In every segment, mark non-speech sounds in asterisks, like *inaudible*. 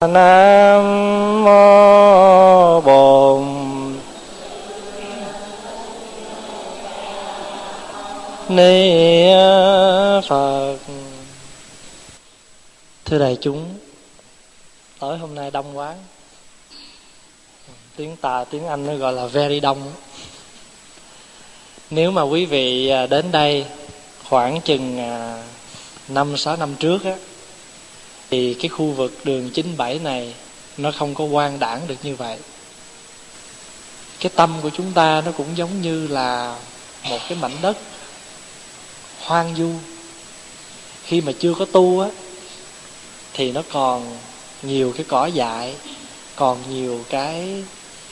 nam mô bổn ni phật thưa đại chúng tối hôm nay đông quá. Tiếng tà tiếng anh nó gọi là very đông. Nếu mà quý vị à, đến đây khoảng chừng à, năm sáu năm trước á thì cái khu vực đường 97 này, nó không có quan đảng được như vậy. Cái tâm của chúng ta nó cũng giống như là một cái mảnh đất hoang du khi mà chưa có tu á, thì nó còn nhiều cái cỏ dại, còn nhiều cái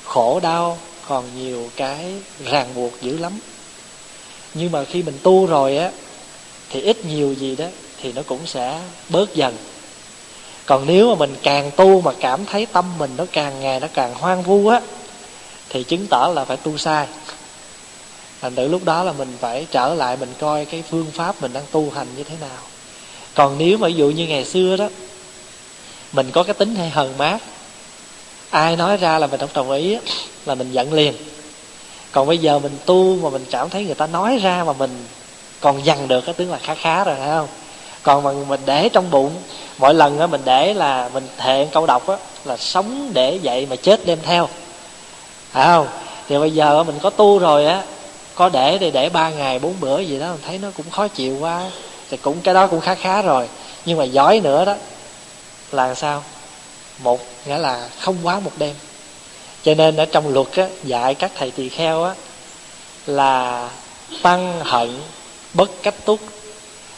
khổ đau, còn nhiều cái ràng buộc dữ lắm. Nhưng mà khi mình tu rồi á, thì ít nhiều gì đó thì nó cũng sẽ bớt dần còn nếu mà mình càng tu mà cảm thấy tâm mình nó càng ngày nó càng hoang vu á, thì chứng tỏ là phải tu sai. Thành tự lúc đó là mình phải trở lại mình coi cái phương pháp mình đang tu hành như thế nào. Còn nếu mà ví dụ như ngày xưa đó, mình có cái tính hay hờn mát, ai nói ra là mình không đồng ý là mình giận liền. Còn bây giờ mình tu mà mình cảm thấy người ta nói ra mà mình còn dằn được cái tướng là khá khá rồi, phải không? Còn mà mình để trong bụng mỗi lần á mình để là mình thệ câu độc á là sống để vậy mà chết đem theo. Phải không? Thì bây giờ mình có tu rồi á có để thì để ba ngày bốn bữa gì đó mình thấy nó cũng khó chịu quá thì cũng cái đó cũng khá khá rồi. Nhưng mà giỏi nữa đó là sao? Một nghĩa là không quá một đêm. Cho nên ở trong luật á, dạy các thầy tỳ kheo á là tăng hận bất cách túc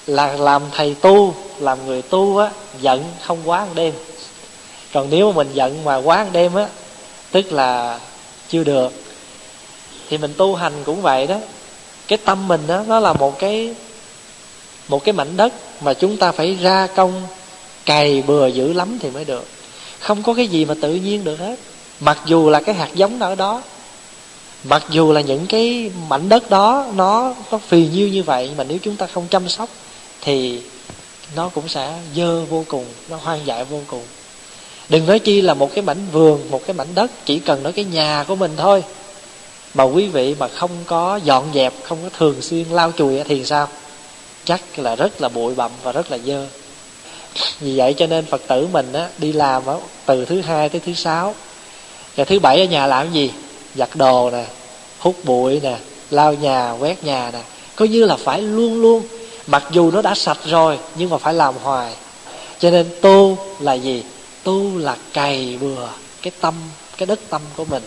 là làm thầy tu, làm người tu á, giận không quá một đêm. Còn nếu mà mình giận mà quá một đêm á, tức là chưa được. Thì mình tu hành cũng vậy đó. Cái tâm mình đó nó là một cái một cái mảnh đất mà chúng ta phải ra công cày bừa dữ lắm thì mới được. Không có cái gì mà tự nhiên được hết. Mặc dù là cái hạt giống ở đó, mặc dù là những cái mảnh đất đó, nó nó phì nhiêu như vậy mà nếu chúng ta không chăm sóc thì nó cũng sẽ dơ vô cùng, nó hoang dại vô cùng. Đừng nói chi là một cái mảnh vườn, một cái mảnh đất, chỉ cần nói cái nhà của mình thôi. Mà quý vị mà không có dọn dẹp, không có thường xuyên lau chùi thì sao? Chắc là rất là bụi bặm và rất là dơ. Vì vậy cho nên phật tử mình á, đi làm á, từ thứ hai tới thứ sáu. Và thứ bảy ở nhà làm cái gì? Giặt đồ nè, hút bụi nè, lau nhà, quét nhà nè. Coi như là phải luôn luôn mặc dù nó đã sạch rồi, nhưng mà phải làm hoài. Cho nên tu là gì? Tu là cày bừa cái tâm, cái đất tâm của mình.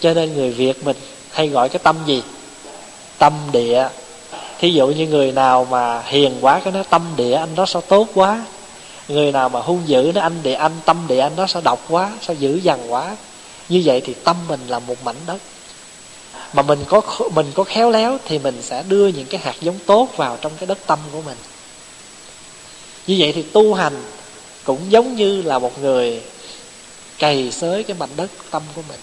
Cho nên người việt mình hay gọi cái tâm gì? Tâm địa. Thí dụ như người nào mà hiền quá, cái nó tâm địa anh đó sao tốt quá. Người nào mà hung dữ nó anh địa anh, tâm địa anh đó sao độc quá, sao dữ dằn quá. Như vậy thì tâm mình là một mảnh đất mà mình có mình có khéo léo thì mình sẽ đưa những cái hạt giống tốt vào trong cái đất tâm của mình. Như vậy thì tu hành cũng giống như là một người cày xới cái mảnh đất tâm của mình.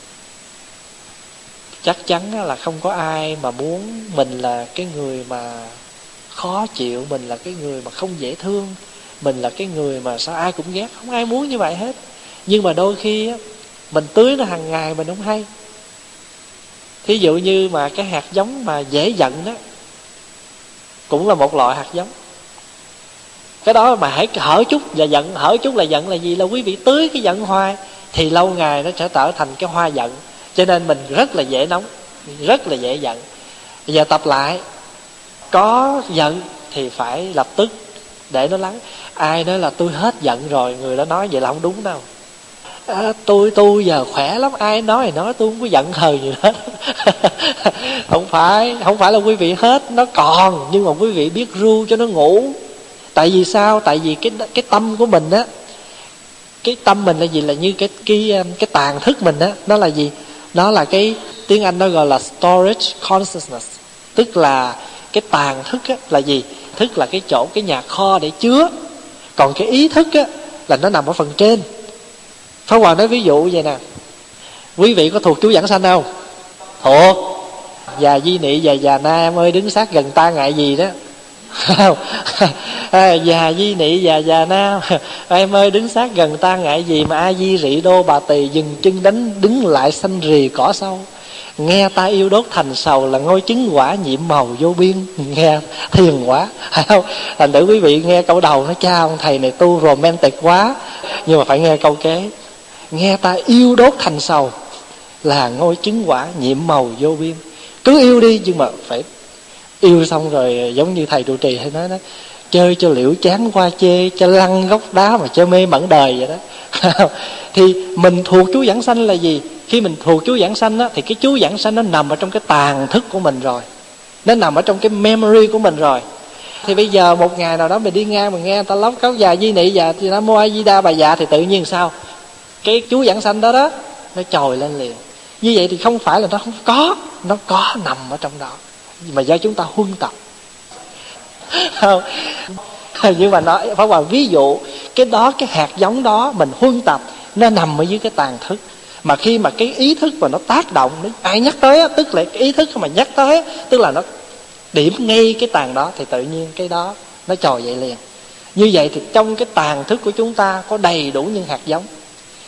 Chắc chắn là không có ai mà muốn mình là cái người mà khó chịu, mình là cái người mà không dễ thương, mình là cái người mà sao ai cũng ghét, không ai muốn như vậy hết. Nhưng mà đôi khi á, mình tưới nó hàng ngày mình không hay thí dụ như mà cái hạt giống mà dễ giận đó, cũng là một loại hạt giống. Cái đó mà hãy hở chút là giận, hở chút là giận là gì? Là quý vị tưới cái giận hoài thì lâu ngày nó sẽ trở thành cái hoa giận. Cho nên mình rất là dễ nóng, rất là dễ giận. Bây giờ tập lại, có giận thì phải lập tức để nó lắng. Ai nói là tôi hết giận rồi người đó nói vậy là không đúng đâu à, tôi tu giờ khỏe lắm ai nói thì nói tôi không có giận hờn gì hết *laughs* không phải không phải là quý vị hết nó còn nhưng mà quý vị biết ru cho nó ngủ. Tại vì sao? Tại vì cái cái tâm của mình á cái tâm mình là gì? Là như cái cái um, cái tàn thức mình á. Nó là gì? Nó là cái tiếng anh nó gọi là storage consciousness. Tức là cái tàn thức á, là gì? Thức là cái chỗ cái nhà kho để chứa. Còn cái ý thức á, là nó nằm ở phần trên. Pháp Hòa nói ví dụ vậy nè. Quý vị có thuộc chú giảng sanh không? Thuộc. Già di nị già già na em ơi đứng sát gần ta ngại gì đó. *laughs* À, già di nị già già na *laughs* em ơi đứng sát gần ta ngại gì mà a di rị đô bà tỳ dừng chân đánh đứng lại xanh rì cỏ sâu. Nghe ta yêu đốt thành sầu là ngôi chứng quả nhiệm màu vô biên. *laughs* Nghe thiền quá không thành thử quý vị nghe câu đầu nó cha ông thầy này tu romantic quá. Nhưng mà phải nghe câu kế nghe ta yêu đốt thành sầu là ngôi chứng quả nhiệm màu vô biên. Cứ yêu đi nhưng mà phải yêu xong rồi giống như thầy trụ trì hay nói đó chơi cho liễu chán qua chê cho lăn gốc đá mà cho mê mẩn đời vậy đó. *laughs* Thì mình thuộc chú giảng sanh là gì? Khi mình thuộc chú giảng sanh á, thì cái chú giảng sanh nó nằm ở trong cái tàn thức của mình rồi. Nó nằm ở trong cái memory của mình rồi. Thì bây giờ một ngày nào đó mình đi ngang mình nghe người ta lóc cáo già di nị già thì nó mua di đa bà già thì tự nhiên sao? Cái chú giảng sanh đó đó nó trồi lên liền. Như vậy thì không phải là nó không có nó có nằm ở trong đó. Mà do chúng ta huân tập. Không. *laughs* Nhưng mà nói phải vào ví dụ cái đó cái hạt giống đó mình huân tập nó nằm ở dưới cái tàn thức. Mà khi mà cái ý thức mà nó tác động nó ai nhắc tới á, tức là cái ý thức mà nhắc tới á, tức là nó điểm ngay cái tàn đó thì tự nhiên cái đó nó trồi dậy liền. Như vậy thì trong cái tàn thức của chúng ta có đầy đủ những hạt giống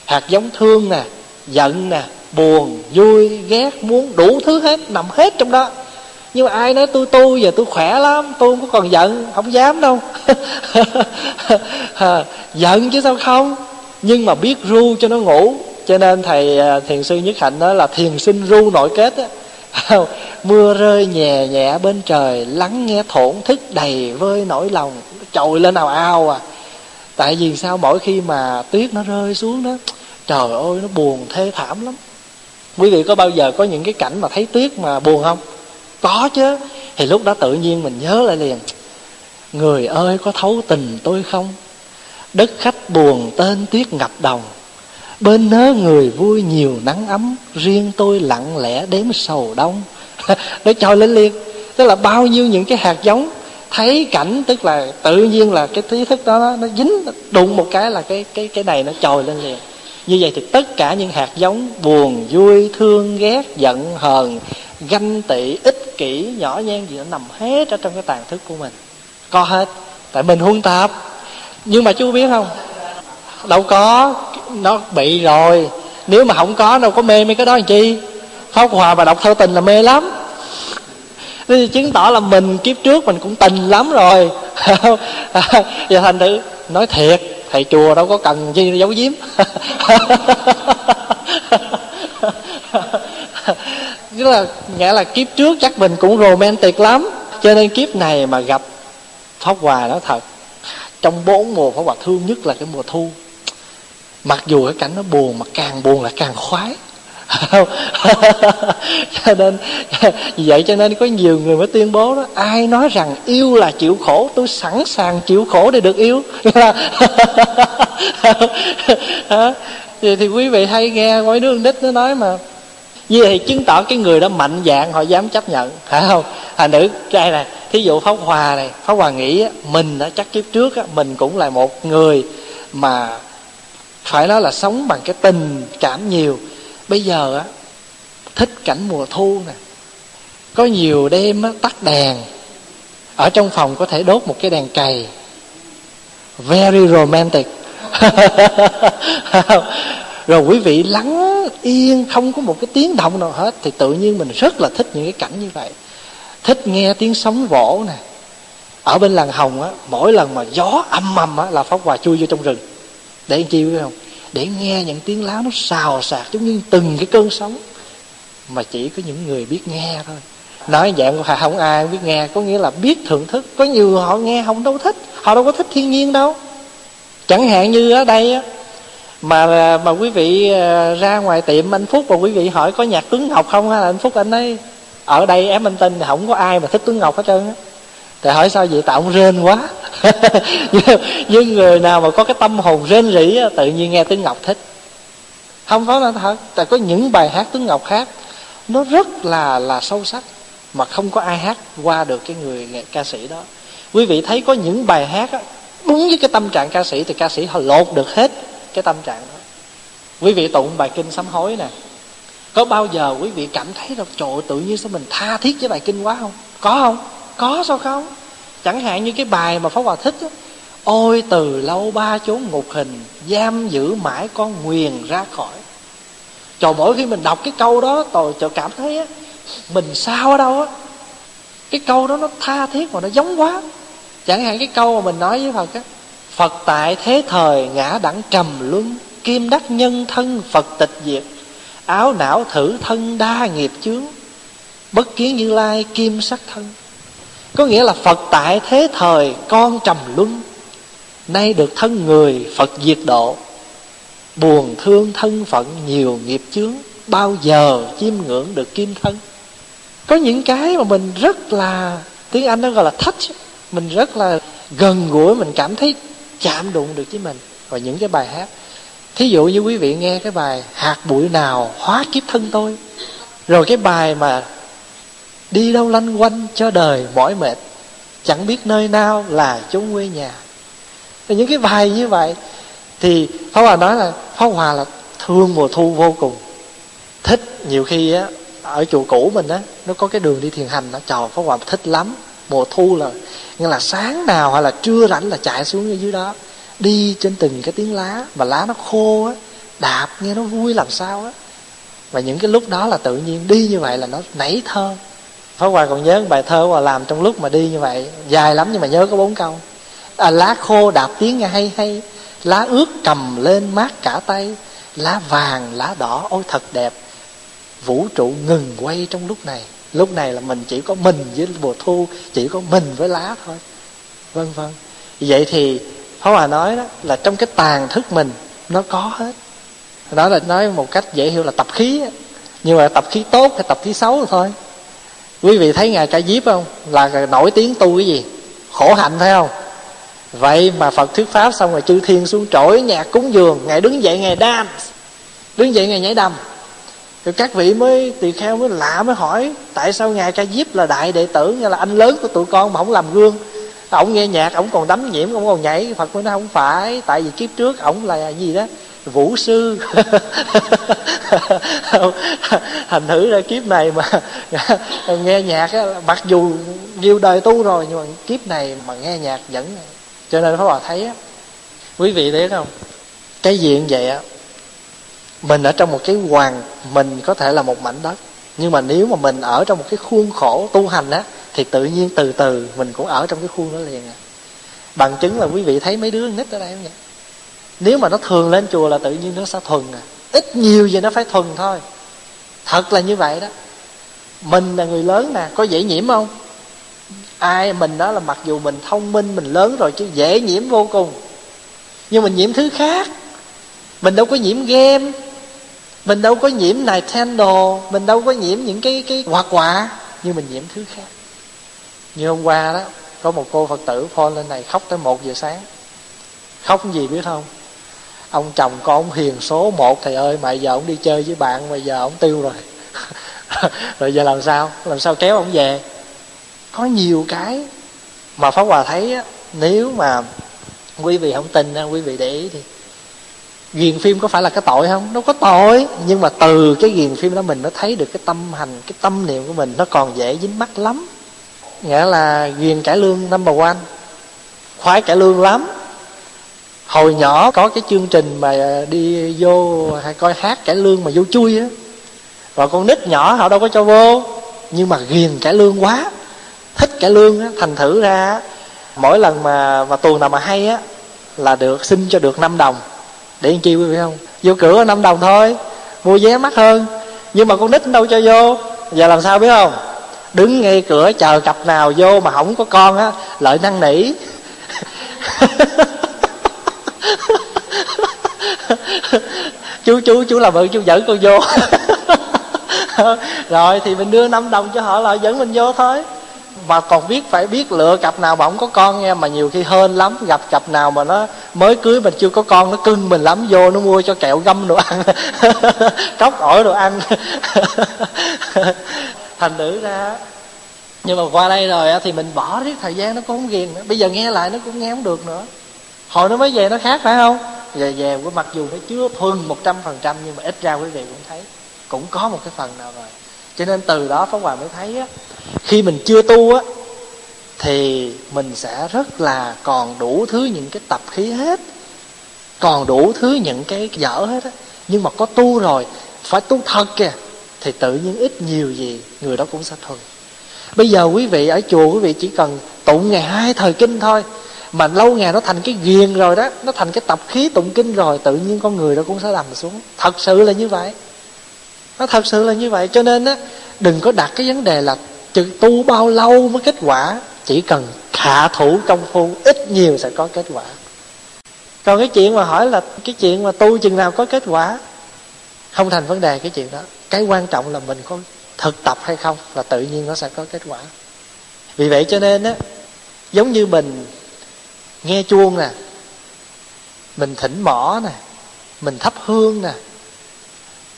hạt giống thương nè, giận nè, buồn, vui, ghét, muốn, đủ thứ hết, nằm hết trong đó. Nhưng mà ai nói tôi tu giờ tôi khỏe lắm, tôi không có còn giận, không dám đâu. *laughs* Giận chứ sao không? Nhưng mà biết ru cho nó ngủ. Cho nên thầy à, thiền sư nhất hạnh đó là thiền sinh ru nội kết á. *laughs* Mưa rơi nhẹ nhẹ bên trời, lắng nghe thổn thức đầy vơi nỗi lòng. Trồi lên nào ao à tại vì sao? Mỗi khi mà tuyết nó rơi xuống đó, trời ơi, nó buồn thê thảm lắm. Quý vị có bao giờ có những cái cảnh mà thấy tuyết mà buồn không? Có chứ. Thì lúc đó tự nhiên mình nhớ lại liền. Người ơi, có thấu tình tôi không? Đất khách buồn tên tuyết ngập đồng. Bên nớ người vui nhiều nắng ấm. Riêng tôi lặng lẽ đếm sầu đông. *laughs* Nó trôi lên liền. Tức là bao nhiêu những cái hạt giống thấy cảnh, tức là tự nhiên là cái ý thức đó nó dính đụng một cái là cái cái cái này nó trồi lên liền. Như vậy thì tất cả những hạt giống buồn, vui, thương, ghét, giận, hờn, ganh tị, ích kỷ, nhỏ nhen gì nó nằm hết ở trong cái tàn thức của mình. Có hết, tại mình huân tập. Nhưng mà chú biết không? Đâu có, nó bị rồi. Nếu mà không có, đâu có mê mấy cái đó làm chi? Pháp hòa và đọc thơ tình là mê lắm. Thế chứng tỏ là mình kiếp trước mình cũng tình lắm rồi. *laughs* Và thành thử, nói thiệt, Thầy chùa đâu có cần chi giấu giếm. *laughs* Nghĩa là nghĩa là kiếp trước chắc mình cũng romantic lắm. Cho nên kiếp này mà gặp Pháp Hòa đó thật, Trong bốn mùa Pháp Hòa thương nhất là cái mùa thu. Mặc dù cái cảnh nó buồn Mà càng buồn là càng khoái. *laughs* cho nên vì vậy cho nên có nhiều người mới tuyên bố đó ai nói rằng yêu là chịu khổ tôi sẵn sàng chịu khổ để được yêu. *laughs* Thì, thì quý vị hay nghe mấy đứa đích nó nói mà như vậy chứng tỏ cái người đó mạnh dạng họ dám chấp nhận. Phải không. À nữ trai này thí dụ pháp hòa này pháp hòa nghĩ mình đã chắc kiếp trước mình cũng là một người mà phải nói là sống bằng cái tình cảm nhiều bây giờ á thích cảnh mùa thu nè. Có nhiều đêm á, tắt đèn. Ở trong phòng có thể đốt một cái đèn cày. Very romantic. *laughs* Rồi quý vị lắng yên không có một cái tiếng động nào hết thì tự nhiên mình rất là thích những cái cảnh như vậy. Thích nghe tiếng sóng vỗ nè. Ở bên làng hồng á mỗi lần mà gió âm ầm á là pháp hòa chui vô trong rừng. Để anh chi biết không? Để nghe những tiếng lá nó xào xạc giống như từng cái cơn sóng. Mà chỉ có những người biết nghe thôi. Nói dạng của không ai biết nghe, có nghĩa là biết thưởng thức. Có nhiều họ nghe không đâu thích. Họ đâu có thích thiên nhiên đâu. Chẳng hạn như ở đây á, mà mà quý vị ờ, ra ngoài tiệm, anh phúc và quý vị hỏi có nhạc tuấn ngọc không hay là anh phúc anh ấy ở đây em anh tin không có ai mà thích tuấn ngọc hết trơn á. Thầy hỏi sao vậy? Tại ông rên quá. *laughs* Nhưng, người nào mà có cái tâm hồn rên rỉ tự nhiên nghe tiếng ngọc thích. Không phải là thật tại có những bài hát tiếng ngọc khác nó rất là là sâu sắc mà không có ai hát qua được cái người ca sĩ đó. Quý vị thấy có những bài hát đúng với cái tâm trạng ca sĩ thì ca sĩ họ lột được hết cái tâm trạng đó. Quý vị tụng bài kinh sám hối nè. Có bao giờ quý vị cảm thấy là trời tự nhiên sao mình tha thiết với bài kinh quá không? Có không? Có sao không? Chẳng hạn như cái bài mà phó hòa thích á, ôi từ lâu ba chốn ngục hình giam giữ mãi con nguyền ra khỏi. Trời mỗi khi mình đọc cái câu đó tôi trời cảm thấy á mình sao ở đâu á? Cái câu đó nó tha thiết mà nó giống quá. Chẳng hạn cái câu mà mình nói với phật á phật tại thế thời ngã đẳng trầm luân kim đắc nhân thân phật tịch diệt áo não thử thân đa nghiệp chướng bất kiến như lai kim sắc thân có nghĩa là phật tại thế thời con trầm luân, nay được thân người phật diệt độ. Buồn thương thân phận nhiều nghiệp chướng, bao giờ chiêm ngưỡng được kim thân. Có những cái mà mình rất là, tiếng anh nó gọi là touch, mình rất là gần gũi, mình cảm thấy chạm đụng được với mình. Và những cái bài hát, thí dụ như quý vị nghe cái bài hạt bụi nào hóa kiếp thân tôi. Rồi cái bài mà đi đâu lanh quanh cho đời mỏi mệt, chẳng biết nơi nào là chốn quê nhà. Thì những cái bài như vậy thì Pháp Hòa nói là, Pháp Hòa là thương mùa thu vô cùng. Thích nhiều khi á, ở chùa cũ mình á, nó có cái đường đi thiền hành nó trò Pháp Hòa thích lắm. Mùa thu là, nghĩa là sáng nào hay là trưa rảnh là chạy xuống ở dưới đó, đi trên từng cái tiếng lá mà lá nó khô á, đạp nghe nó vui làm sao á. Và những cái lúc đó là tự nhiên đi như vậy là nó nảy thơ. Pháp Hòa còn nhớ bài thơ Hòa làm trong lúc mà đi như vậy. Dài lắm nhưng mà nhớ có bốn câu. À, lá khô đạp tiếng nghe hay hay lá ướt cầm lên mát cả tay lá vàng lá đỏ ôi thật đẹp. Vũ trụ ngừng quay trong lúc này. Lúc này là mình chỉ có mình với mùa thu chỉ có mình với lá thôi. Vân vân vậy thì Pháp Hòa nói đó là trong cái tàn thức mình nó có hết. Đó là nói một cách dễ hiểu là tập khí nhưng mà tập khí tốt hay tập khí xấu thôi quý vị thấy ngài ca diếp không? Là nổi tiếng tu cái gì? Khổ hạnh phải không? Vậy mà phật thuyết pháp xong rồi chư thiên xuống trỗi, nhạc cúng dường, ngài đứng dậy ngài dance đứng dậy ngài nhảy đầm. Rồi các vị mới tỳ kheo mới lạ mới hỏi, tại sao ngài ca diếp là đại đệ tử như là anh lớn của tụi con mà không làm gương? Ổng nghe nhạc ổng còn đắm nhiễm ổng còn nhảy. Phật mới nói, không phải, tại vì kiếp trước ổng là gì đó vũ sư. *laughs* Thành thử ra kiếp này mà *laughs* nghe nhạc á, mặc dù nhiều đời tu rồi nhưng mà kiếp này mà nghe nhạc vẫn cho nên Pháp Hòa thấy á quý vị thấy không? Cái diện vậy á mình ở trong một cái hoàng mình có thể là một mảnh đất. Nhưng mà nếu mà mình ở trong một cái khuôn khổ tu hành á thì tự nhiên từ từ mình cũng ở trong cái khuôn đó liền à. Bằng chứng là quý vị thấy mấy đứa nít ở đây không vậy? Nếu mà nó thường lên chùa là tự nhiên nó sẽ thuần à. Ít nhiều gì nó phải thuần thôi. Thật là như vậy đó. Mình là người lớn nè, có dễ nhiễm không? Ai mình đó là mặc dù mình thông minh, mình lớn rồi chứ dễ nhiễm vô cùng. Nhưng mình nhiễm thứ khác. Mình đâu có nhiễm game. Mình đâu có nhiễm Nintendo. Mình đâu có nhiễm những cái cái quạt quạ. Nhưng mình nhiễm thứ khác. Như hôm qua đó, có một cô phật tử phone lên này khóc tới một giờ sáng. Khóc gì biết không? Ông chồng con ông hiền số một thầy ơi mà giờ ông đi chơi với bạn mà giờ ông tiêu rồi. *laughs* Rồi giờ làm sao? Làm sao kéo ông về? Có nhiều cái mà pháp hòa thấy á, nếu mà quý vị không tin quý vị để ý thì ghiền phim có phải là cái tội không? Đâu có tội nhưng mà từ cái ghiền phim đó mình nó thấy được cái tâm hành cái tâm niệm của mình nó còn dễ dính mắt lắm. Nghĩa là ghiền cải lương number one khoái cải lương lắm hồi nhỏ có cái chương trình mà đi vô, hay coi hát cải lương mà vô chui á. Và con nít nhỏ họ đâu có cho vô, nhưng mà ghiền cải lương quá, thích cải lương á, thành thử ra mỗi lần mà mà tuần nào mà hay á, là được, xin cho được 5 đồng. Để chi quý vị không? Vô cửa 5 đồng thôi, mua vé mắc hơn, nhưng mà con nít đâu cho vô. Giờ làm sao biết không? Đứng ngay cửa, chờ cặp nào vô mà không có con á, lợi năng nỉ. *laughs* *laughs* chú chú chú làm ơn, chú dẫn con vô. *laughs* Rồi thì mình đưa 5 đồng cho họ là dẫn mình vô thôi. Mà còn biết, phải biết lựa cặp nào mà không có con nghe, mà nhiều khi hên lắm, gặp cặp nào mà nó mới cưới mình chưa có con, nó cưng mình lắm, vô nó mua cho kẹo găm đồ ăn. *laughs* Cốc ổi đồ ăn. Thành nữ ra, nhưng mà qua đây rồi thì mình bỏ riết thời gian nó cũng không ghiền nữa. Bây giờ nghe lại nó cũng nghe không được nữa hồi nó mới về nó khác phải không? Về về của mặc dù nó chưa thuần một trăm phần trăm nhưng mà ít ra quý vị cũng thấy cũng có một cái phần nào rồi. Cho nên từ đó pháp hòa mới thấy á, khi mình chưa tu á, thì mình sẽ rất là còn đủ thứ những cái tập khí hết, còn đủ thứ những cái dở hết á. Nhưng mà có tu rồi, phải tu thật kìa, thì tự nhiên ít nhiều gì người đó cũng sẽ thuần. Bây giờ quý vị ở chùa quý vị chỉ cần tụng ngày hai thời kinh thôi mà lâu ngày nó thành cái ghiền rồi đó, nó thành cái tập khí tụng kinh rồi, tự nhiên con người đó cũng sẽ đầm xuống. Thật sự là như vậy. Nó thật sự là như vậy. Cho nên á, đừng có đặt cái vấn đề là tu bao lâu mới kết quả. Chỉ cần hạ thủ công phu, ít nhiều sẽ có kết quả. Còn cái chuyện mà hỏi là cái chuyện mà tu chừng nào có kết quả? Không thành vấn đề cái chuyện đó. Cái quan trọng là mình có thực tập hay không là tự nhiên nó sẽ có kết quả. Vì vậy cho nên á, giống như mình nghe chuông nè. Mình thỉnh mỏ nè. Mình thắp hương nè.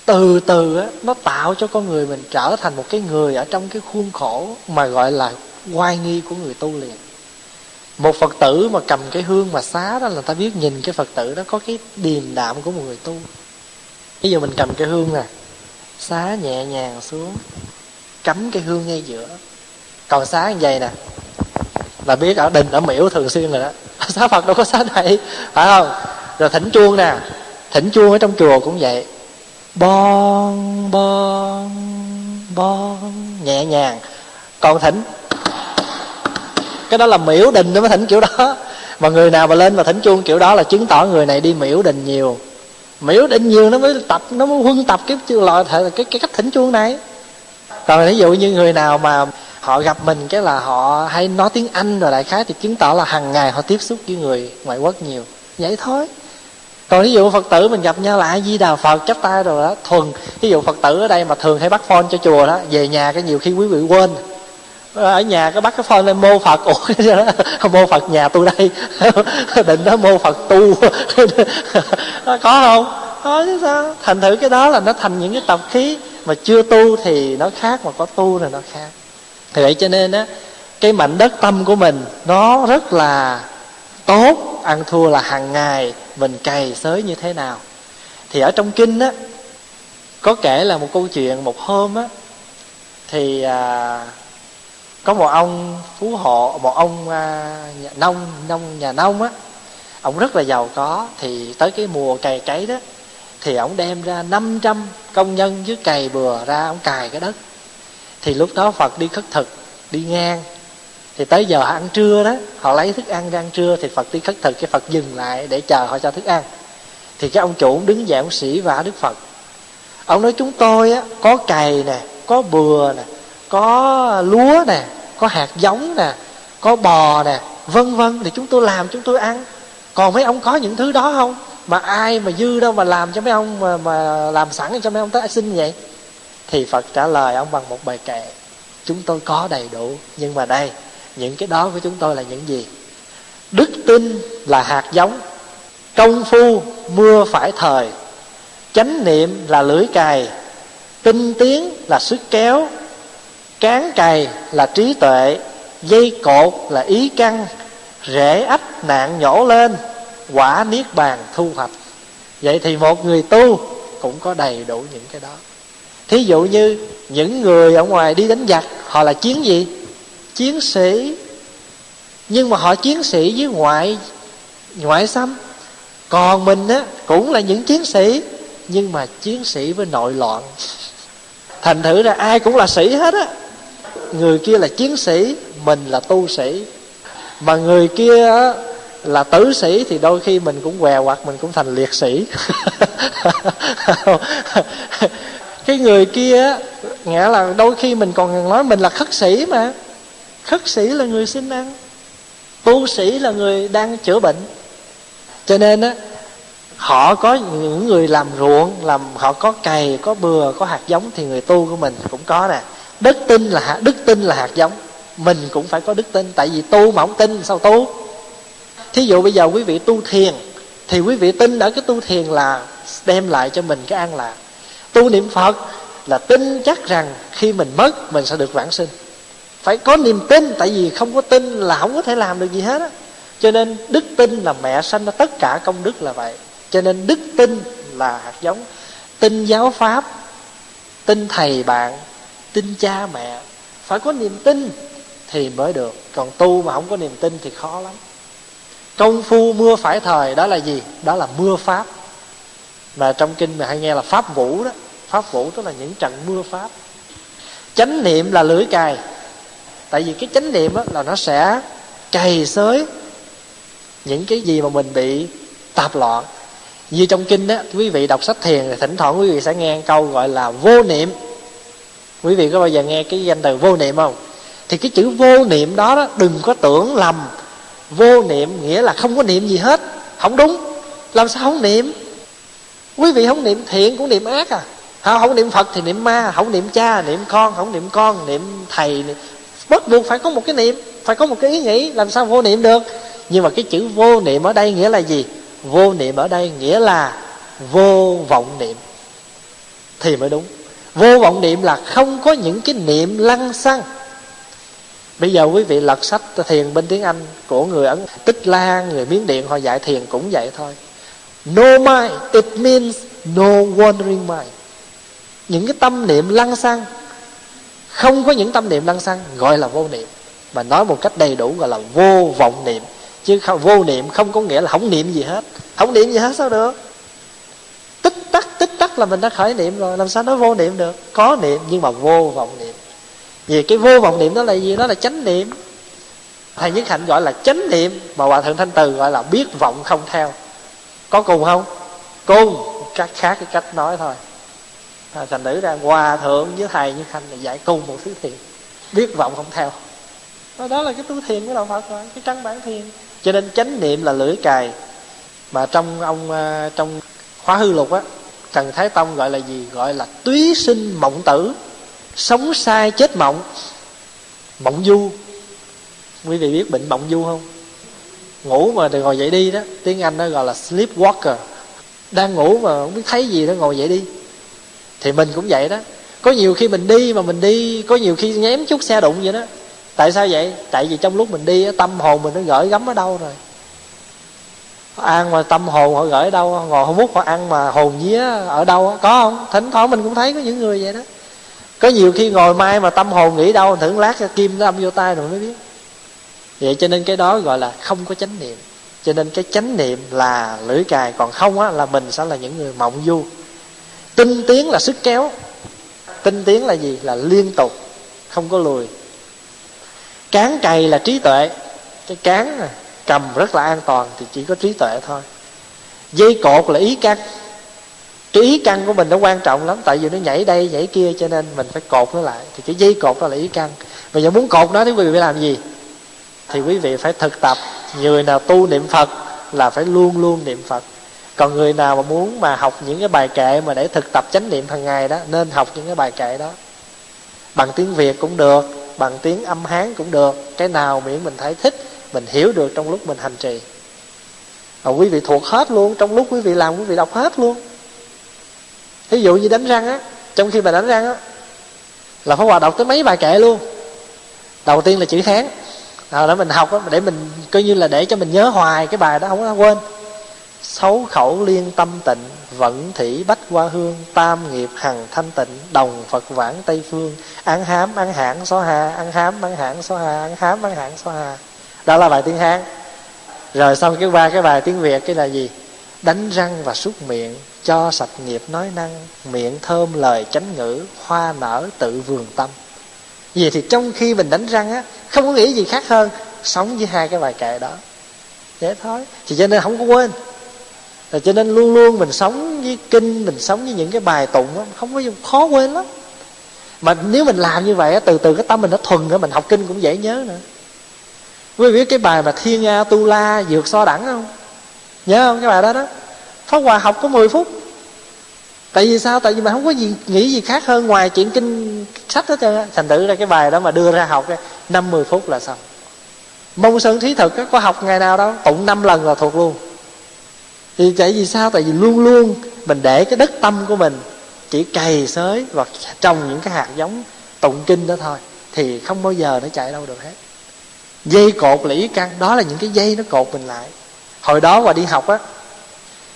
Từ từ á, nó tạo cho con người mình trở thành một cái người ở trong cái khuôn khổ mà gọi là oai nghi của người tu liền một phật tử mà cầm cái hương mà xá đó là ta biết nhìn cái phật tử đó có cái điềm đạm của một người tu. Bây giờ mình cầm cái hương nè. Xá nhẹ nhàng xuống. Cắm cái hương ngay giữa. Còn xá như vậy nè là biết ở đình ở miễu thường xuyên rồi đó. *laughs* Xá phật đâu có xá này, phải không? Rồi thỉnh chuông nè. Thỉnh chuông ở trong chùa cũng vậy. Bon bon bon, nhẹ nhàng. Còn thỉnh. Cái đó là miễu đình nó mới thỉnh kiểu đó. Mà người nào mà lên mà thỉnh chuông kiểu đó là chứng tỏ người này đi miễu đình nhiều. Miễu đình nhiều nó mới tập, nó mới huân tập cái loại thể, cái cái cách thỉnh chuông này. Còn ví dụ như người nào mà họ gặp mình cái là họ hay nói tiếng anh rồi đại khái thì chứng tỏ là hàng ngày họ tiếp xúc với người ngoại quốc nhiều. Vậy thôi. Còn ví dụ phật tử mình gặp nhau là ai di đà phật, chắp tay rồi đó, thuần. Ví dụ phật tử ở đây mà thường hay bắt phone cho chùa đó, về nhà cái nhiều khi quý vị quên. Ờ, ở nhà có bắt cái phone lên mô phật. Ủa, cái đó? *laughs* Mô phật nhà tôi đây. *laughs* Định đó mô phật tu. *laughs* Có không? Có chứ sao? Thành thử cái đó là nó thành những cái tập khí mà chưa tu thì nó khác mà có tu là nó khác thì vậy cho nên á cái mảnh đất tâm của mình nó rất là tốt ăn thua là hàng ngày mình cày xới như thế nào. Thì ở trong kinh á có kể là một câu chuyện một hôm á thì à, có một ông phú hộ một ông à, nhà nông nông nhà nông á ông rất là giàu có. Thì tới cái mùa cày cấy đó thì ông đem ra 500 công nhân dưới cày bừa ra ông cài cái đất thì lúc đó phật đi khất thực đi ngang. Thì tới giờ ăn trưa đó họ lấy thức ăn ra ăn trưa thì phật đi khất thực cái phật dừng lại để chờ họ cho thức ăn. Thì cái ông chủ đứng dậy ông sĩ vả đức phật. Ông nói chúng tôi á có cày nè có bừa nè có lúa nè có hạt giống nè có bò nè vân vân. Thì chúng tôi làm chúng tôi ăn. Còn mấy ông có những thứ đó không? Mà ai mà dư đâu mà làm cho mấy ông mà, mà làm sẵn cho mấy ông tới xin vậy? Thì phật trả lời ông bằng một bài kệ. Chúng tôi có đầy đủ nhưng mà đây những cái đó của chúng tôi là những gì? Đức tin là hạt giống công phu mưa phải thời chánh niệm là lưỡi cày, tinh tiến là sức kéo cán cày là trí tuệ dây cột là ý căn rễ ách nạn nhổ lên quả niết bàn thu hoạch. Vậy thì một người tu cũng có đầy đủ những cái đó thí dụ như những người ở ngoài đi đánh giặc họ là chiến gì? Chiến sĩ. Nhưng mà họ chiến sĩ với ngoại ngoại xâm. Còn mình á cũng là những chiến sĩ nhưng mà chiến sĩ với nội loạn. *laughs* Thành thử ra ai cũng là sĩ hết á. Người kia là chiến sĩ mình là tu sĩ. Mà người kia á, là tử sĩ thì đôi khi mình cũng què hoặc mình cũng thành liệt sĩ. *laughs* cái người kia nghĩa là đôi khi mình còn nói mình là khất sĩ mà. Khất sĩ là người xin ăn, tu sĩ là người đang chữa bệnh. Cho nên á, họ có những người làm ruộng, làm họ có cày, có bừa, có hạt giống thì người tu của mình cũng có nè. Đức tin là đức tin là hạt giống. Mình cũng phải có đức tin, tại vì tu mà không tin, sao tu? Thí dụ bây giờ quý vị tu thiền, thì quý vị tin ở cái tu thiền là đem lại cho mình cái an lạc tu niệm phật là tin chắc rằng khi mình mất, mình sẽ được vãng sinh. Phải có niềm tin, tại vì không có tin là không có thể làm được gì hết á. Cho nên đức tin là mẹ sanh ra tất cả công đức là vậy. Cho nên đức tin là hạt giống. Tin giáo pháp, tin thầy bạn, tin cha mẹ. Phải có niềm tin thì mới được. Còn tu mà không có niềm tin thì khó lắm. Công phu mưa phải thời, đó là gì? Đó là mưa pháp mà trong kinh mà hay nghe là pháp vũ đó. Pháp vũ tức là những trận mưa pháp. Chánh niệm là lưỡi cài. Tại vì cái chánh niệm đó là nó sẽ cày xới những cái gì mà mình bị tạp loạn. Như trong kinh đó quý vị đọc sách thiền thì thỉnh thoảng quý vị sẽ nghe câu gọi là vô niệm. Quý vị có bao giờ nghe cái danh từ vô niệm không? Thì cái chữ vô niệm đó, đó đừng có tưởng lầm. Vô niệm nghĩa là không có niệm gì hết. Không đúng. Làm sao không niệm? Quý vị không niệm thiện cũng niệm ác à. Không, không niệm phật thì niệm ma không niệm cha niệm con không niệm con niệm thầy niệm... bắt buộc phải có một cái niệm phải có một cái ý nghĩ làm sao vô niệm được? Nhưng mà cái chữ vô niệm ở đây nghĩa là gì? Vô niệm ở đây nghĩa là vô vọng niệm. Thì mới đúng. Vô vọng niệm là không có những cái niệm lăng xăng. Bây giờ quý vị lật sách thiền bên tiếng anh của người ấn tích lan người miến điện họ dạy thiền cũng vậy thôi no mind it means no wandering mind. Những cái tâm niệm lăng xăng không có những tâm niệm lăng xăng gọi là vô niệm mà nói một cách đầy đủ gọi là vô vọng niệm. Chứ không, vô niệm không có nghĩa là không niệm gì hết. Không niệm gì hết sao được? Tích tắc tích tắc là mình đã khởi niệm rồi làm sao nói vô niệm được? Có niệm nhưng mà vô vọng niệm. Vì cái vô vọng niệm đó là gì? Đó là chánh niệm. Thầy nhất hạnh gọi là chánh niệm mà hòa thượng thanh từ gọi là biết vọng không theo có cùng không? Cùng. Cách khác cái cách nói thôi. À, thành nữ ra hòa thượng với thầy như khanh là dạy cùng một thứ thiền. Biết vọng không theo. Đó, đó là cái tu thiền của đạo phật rồi cái căn bản thiền. Cho nên chánh niệm là lưỡi cài. Mà trong ông à, trong khóa hư lục á trần thái tông gọi là gì? Gọi là túy sinh mộng tử. Sống sai chết mộng. Mộng du. Quý vị biết bệnh mộng du không? Ngủ mà ngồi dậy đi đó. Tiếng anh nó gọi là sleepwalker. Đang ngủ mà không biết thấy gì đó ngồi dậy đi. Thì mình cũng vậy đó. Có nhiều khi mình đi mà mình đi, có nhiều khi nhém chút xe đụng vậy đó. Tại sao vậy? Tại vì trong lúc mình đi tâm hồn mình nó gửi gắm ở đâu rồi? Ăn mà tâm hồn họ gửi ở đâu ngồi không mút họ ăn mà hồn vía ở đâu có không? Thỉnh thoảng mình cũng thấy có những người vậy đó. Có nhiều khi ngồi mai mà tâm hồn nghĩ đâu, thử lát kim nó âm vô tay rồi mới biết vậy cho nên cái đó gọi là không có chánh niệm. Cho nên cái chánh niệm là lưỡi cài còn không á là mình sẽ là những người mộng du. Tinh tiến là sức kéo. Tinh tiến là gì? Là liên tục không có lùi. Cán cày là trí tuệ. Cái cán này, cầm rất là an toàn thì chỉ có trí tuệ thôi. Dây cột là ý căn. Cái ý căn của mình nó quan trọng lắm tại vì nó nhảy đây nhảy kia cho nên mình phải cột nó lại. Thì cái dây cột đó là ý căn. Bây giờ muốn cột nó thì quý vị phải làm gì? Thì quý vị phải thực tập. Người nào tu niệm phật là phải luôn luôn niệm phật. Còn người nào mà muốn mà học những cái bài kệ mà để thực tập chánh niệm hàng ngày đó, nên học những cái bài kệ đó. Bằng tiếng việt cũng được, bằng tiếng âm hán cũng được. Cái nào miễn mình thấy thích, mình hiểu được trong lúc mình hành trì. Và quý vị thuộc hết luôn, trong lúc quý vị làm quý vị đọc hết luôn. Ví dụ như đánh răng á, trong khi mà đánh răng á, là phải hòa đọc tới mấy bài kệ luôn. Đầu tiên là chữ hán nào để mình học đó, để mình coi như là để cho mình nhớ hoài cái bài đó không có quên. Sáu khẩu liên tâm tịnh vận thủy bách qua hương tam nghiệp hằng thanh tịnh đồng phật vãng tây phương. Ăn hám ăn hãng số hà ăn hám ăn hãng số hà ăn hám ăn hãng số hà đó là bài tiếng hán. Rồi xong cái ba cái bài tiếng việt cái là gì? Đánh răng và súc miệng cho sạch nghiệp nói năng miệng thơm lời chánh ngữ hoa nở tự vườn tâm vì thì trong khi mình đánh răng á không có nghĩ gì khác hơn sống với hai cái bài kệ đó. Thế thôi. Thì cho nên không có quên. Rồi cho nên luôn luôn mình sống với kinh mình sống với những cái bài tụng đó, không có khó quên lắm. Mà nếu mình làm như vậy từ từ cái tâm mình nó thuần nữa mình học kinh cũng dễ nhớ nữa. Quý vị biết cái bài mà thiên a tu la dược so đẳng không? Nhớ không? Cái bài đó đó. Pháp hòa học có 10 phút tại vì sao? Tại vì mà không có gì, nghĩ gì khác hơn ngoài chuyện kinh sách hết trơn thành thử ra cái bài đó mà đưa ra học năm mười phút là xong. Mông sơn thí thực có học ngày nào đâu, tụng năm lần là thuộc luôn. Thì tại vì sao? Tại vì luôn luôn mình để cái đất tâm của mình chỉ cày xới và trồng những cái hạt giống tụng kinh đó thôi, thì không bao giờ nó chạy đâu được hết. Dây cột lĩ căng căn, đó là những cái dây nó cột mình lại. Hồi đó mà đi học á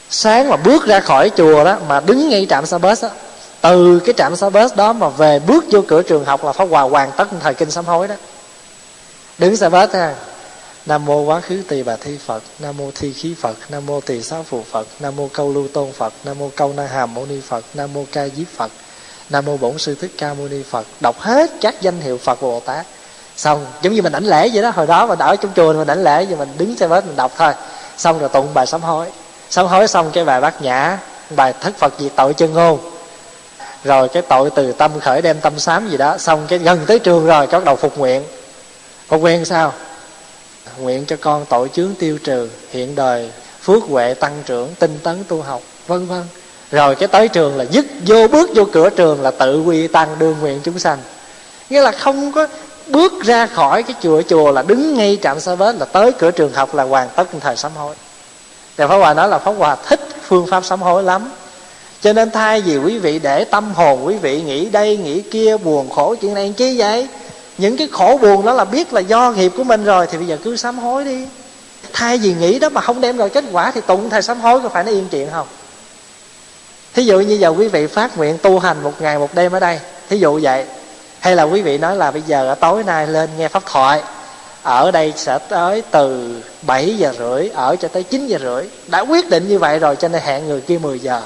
sáng mà bước ra khỏi chùa đó, mà đứng ngay trạm xa bus đó từ cái trạm xa bus đó mà về bước vô cửa trường học là pháp hòa hoàn tất thời kinh sám hối đó. Đứng xe bus ha. Nam mô quá khứ tỳ bà thi phật, nam mô thi khí phật, nam mô tỳ xá phù phật, nam mô câu lưu tôn phật, nam mô câu na hàm mâu ni phật, nam mô ca diếp phật, nam mô bổn sư thích ca mâu ni phật. Đọc hết các danh hiệu phật bồ tát. Xong, giống như mình ảnh lễ vậy đó, hồi đó mà ở trong chùa mình ảnh lễ vậy mình đứng xe bus mình đọc thôi. Xong rồi tụng bài sám hối sám hối xong cái bài bát nhã, bài thất phật diệt tội chân ngôn. Rồi cái tội từ tâm khởi đem tâm sám gì đó, xong cái gần tới trường rồi có bắt đầu phục nguyện. Phục nguyện sao? Nguyện cho con tội chướng tiêu trừ, hiện đời, phước huệ tăng trưởng, tinh tấn tu học, vân vân. Rồi cái tới trường là dứt, vô bước vô cửa trường là tự quy tăng đương nguyện chúng sanh. Nghĩa là không có bước ra khỏi cái chùa chùa là đứng ngay trạm xa bến là tới cửa trường học là hoàn tất thời sám hối thì Pháp Hòa nói là Pháp Hòa thích phương pháp sám hối lắm. Cho nên thay vì quý vị để tâm hồn quý vị nghĩ đây, nghĩ kia, buồn khổ, chuyện này chi vậy? Những cái khổ buồn đó là biết là do nghiệp của mình rồi, thì bây giờ cứ sám hối đi. Thay vì nghĩ đó mà không đem lại kết quả thì tụng thầy sám hối có phải nó yên chuyện không? Thí dụ như giờ quý vị phát nguyện tu hành một ngày một đêm ở đây, thí dụ vậy. Hay là quý vị nói là bây giờ tối nay lên nghe pháp thoại ở đây sẽ tới từ 7 giờ rưỡi, ở cho tới 9 giờ rưỡi. Đã quyết định như vậy rồi cho nên hẹn người kia 10 giờ.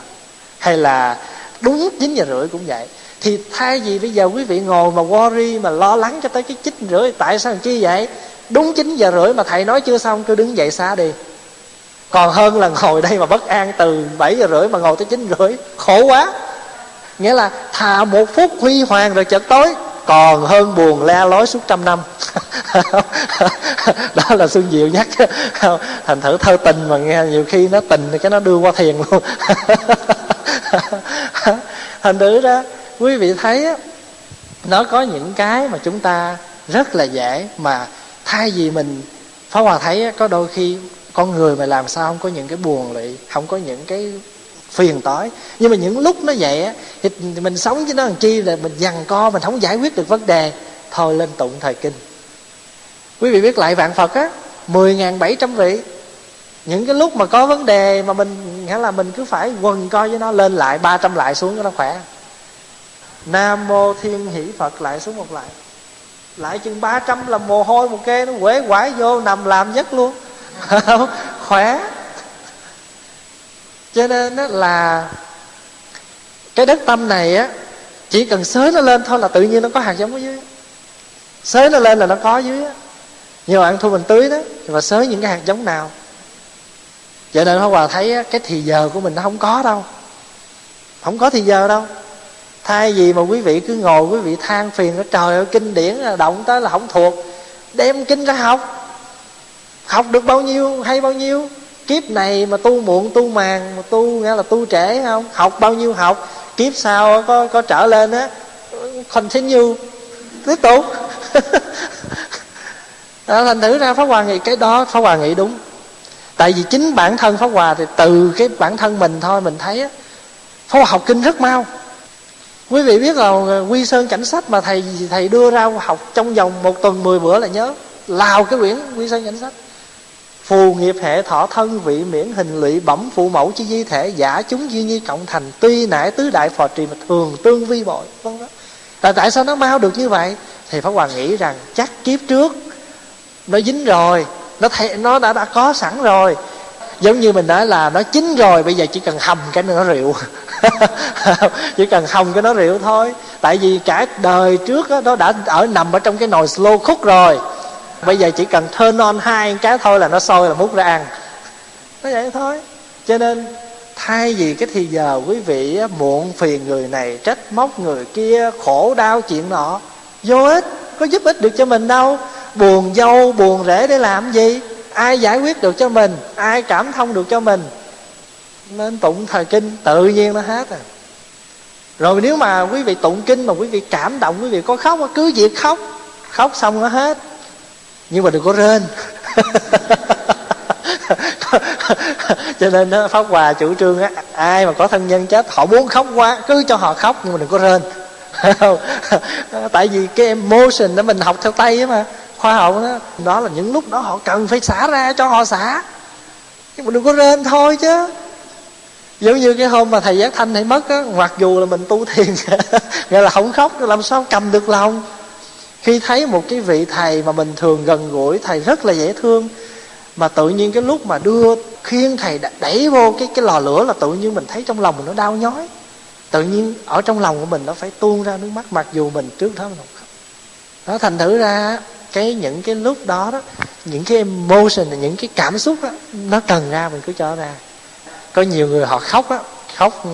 Hay là đúng 9 giờ rưỡi cũng vậy. Thì thay vì bây giờ quý vị ngồi mà worry, mà lo lắng cho tới cái chín rưỡi, tại sao chi vậy? Đúng 9 giờ rưỡi mà thầy nói chưa xong, cứ đứng dậy xa đi. Còn hơn là ngồi đây mà bất an từ 7 giờ rưỡi mà ngồi tới chín rưỡi, khổ quá. Nghĩa là thà một phút huy hoàng rồi chợt tối còn hơn buồn le lối suốt trăm năm. *laughs* Đó là xuân diệu nhắc thành thử thơ tình mà nghe nhiều khi nó tình thì cái nó đưa qua thiền luôn. *laughs* Thành thử đó, quý vị thấy nó có những cái mà chúng ta rất là dễ mà thay vì mình phá hòa thấy có đôi khi con người mà làm sao không có những cái buồn lụy, không có những cái phiền tối nhưng mà những lúc nó vậy á, thì mình sống với nó làm chi là mình dằn co, mình không giải quyết được vấn đề, thôi lên tụng thời kinh. Quý vị biết lại vạn phật á, mười ngàn bảy trăm vị. Những cái lúc mà có vấn đề mà mình, nghĩa là mình cứ phải quần coi với nó, lên lại ba trăm lại xuống cho nó khỏe. Nam mô thiên hỷ phật, lại xuống một lại. Lại chừng ba trăm là mồ hôi một kê, nó quế quải vô, nằm làm giấc luôn. *laughs* Khỏe cho nên đó là cái đất tâm này á, chỉ cần xới nó lên thôi là tự nhiên nó có hạt giống ở dưới. Xới nó lên là nó có dưới á. Nhiều bạn thu mình tưới đó, và xới những cái hạt giống nào. Cho nên hôm qua thấy cái thì giờ của mình nó không có đâu. Không có thì giờ đâu. Thay vì mà quý vị cứ ngồi, quý vị than phiền nó trời ơi, kinh điển à, động tới là không thuộc. Đem kinh ra học. Học được bao nhiêu, hay bao nhiêu? Kiếp này mà tu muộn tu màng mà tu nghĩa là tu trễ không? Học bao nhiêu học kiếp sau có có trở lên á continue. Tiếp tục. *laughs* Đó, thành thử ra pháp hòa nghĩ cái đó pháp hòa nghĩ đúng. Tại vì chính bản thân pháp hòa thì từ cái bản thân mình thôi mình thấy á pháp hòa học kinh rất mau. Quý vị biết là quy sơn cảnh sách mà thầy thầy đưa ra học trong vòng một tuần 10 bữa là nhớ. Lào cái quyển quy sơn cảnh sách phù nghiệp hệ thọ thân vị miễn hình lụy bẩm phụ mẫu chi di thể giả chúng duy nhi cộng thành tuy nại tứ đại phò trì mà thường tương vi bội vân vân. Tại tại sao nó mau được như vậy? Thì pháp hòa nghĩ rằng chắc kiếp trước nó dính rồi nó thấy nó đã đã có sẵn rồi. Giống như mình nói là nó chín rồi bây giờ chỉ cần hầm cái nó rượu. *laughs* Chỉ cần hầm cái nó rượu thôi. Tại vì cả đời trước đó, nó đã ở nằm ở trong cái nồi slow cook rồi bây giờ chỉ cần turn on hai cái thôi là nó sôi là múc ra ăn. Nó vậy thôi. Cho nên, thay vì cái thì giờ quý vị muộn phiền người này, trách móc người kia, khổ đau chuyện nọ, vô ích, có giúp ích được cho mình đâu. Buồn dâu, buồn rễ để làm gì? Ai giải quyết được cho mình? Ai cảm thông được cho mình? Nên tụng thời kinh, tự nhiên nó hết à. Rồi nếu mà quý vị tụng kinh mà quý vị cảm động, quý vị có khóc, cứ việc khóc khóc xong nó hết nhưng mà đừng có rên. *laughs* Cho nên đó, pháp hòa chủ trương á ai mà có thân nhân chết họ muốn khóc quá cứ cho họ khóc nhưng mà đừng có rên. *laughs* Tại vì cái emotion đó mình học theo tay á mà khoa học đó đó là những lúc đó họ cần phải xả ra cho họ xả. Nhưng mà đừng có rên thôi chứ. Giống như cái hôm mà thầy giác thanh thầy mất á mặc dù là mình tu thiền *laughs* nghĩa là không khóc làm sao cầm được lòng khi thấy một cái vị thầy mà mình thường gần gũi thầy rất là dễ thương mà tự nhiên cái lúc mà đưa khiên thầy đẩy vô cái cái lò lửa là tự nhiên mình thấy trong lòng mình nó đau nhói. Tự nhiên ở trong lòng của mình nó phải tuôn ra nước mắt mặc dù mình trước đó mình không. Khóc đó thành thử ra cái những cái lúc đó đó những cái emotion những cái cảm xúc đó, nó cần ra mình cứ cho ra. Có nhiều người họ khóc á khóc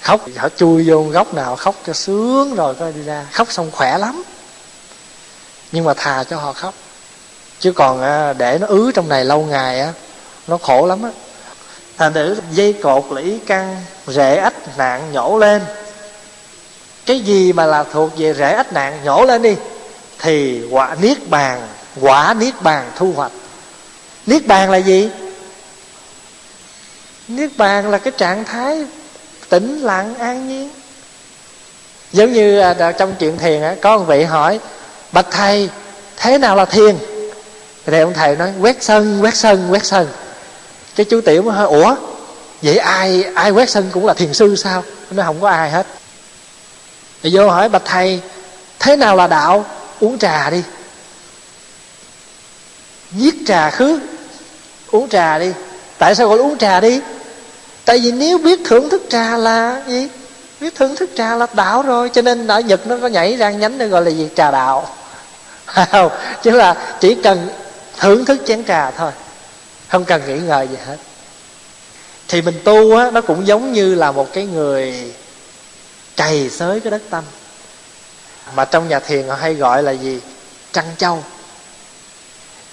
khóc họ chui vô góc nào khóc cho sướng rồi coi đi ra. Khóc xong khỏe lắm nhưng mà thà cho họ khóc. Chứ còn à, để nó ứ trong này lâu ngày á, nó khổ lắm á. Thành thử dây cột là căng rễ ách nạn nhổ lên. Cái gì mà là thuộc về rễ ách nạn nhổ lên đi, thì quả niết bàn, quả niết bàn thu hoạch. Niết bàn là gì? Niết bàn là cái trạng thái tĩnh lặng an nhiên. Giống như à, trong chuyện thiền á, có một vị hỏi bạch thầy, thế nào là thiền? Thì ông thầy nói, quét sân quét sân quét sân. Cái chú tiểu mới hỏi, ủa, vậy ai ai quét sân cũng là thiền sư sao? Nó không có ai hết. Thì vô hỏi, bạch thầy, thế nào là đạo? Uống trà đi. Giết trà khứ, uống trà đi. Tại sao gọi uống trà đi? Tại vì nếu biết thưởng thức trà là gì? Biết thưởng thức trà là đạo rồi, cho nên ở nhật nó có nhảy rang nhánh nó gọi là gì? Trà đạo không, chứ là chỉ cần thưởng thức chén trà thôi. Không cần nghĩ ngợi gì hết. Thì mình tu á, nó cũng giống như là một cái người cày xới cái đất tâm. Mà trong nhà thiền họ hay gọi là gì? Trăng châu.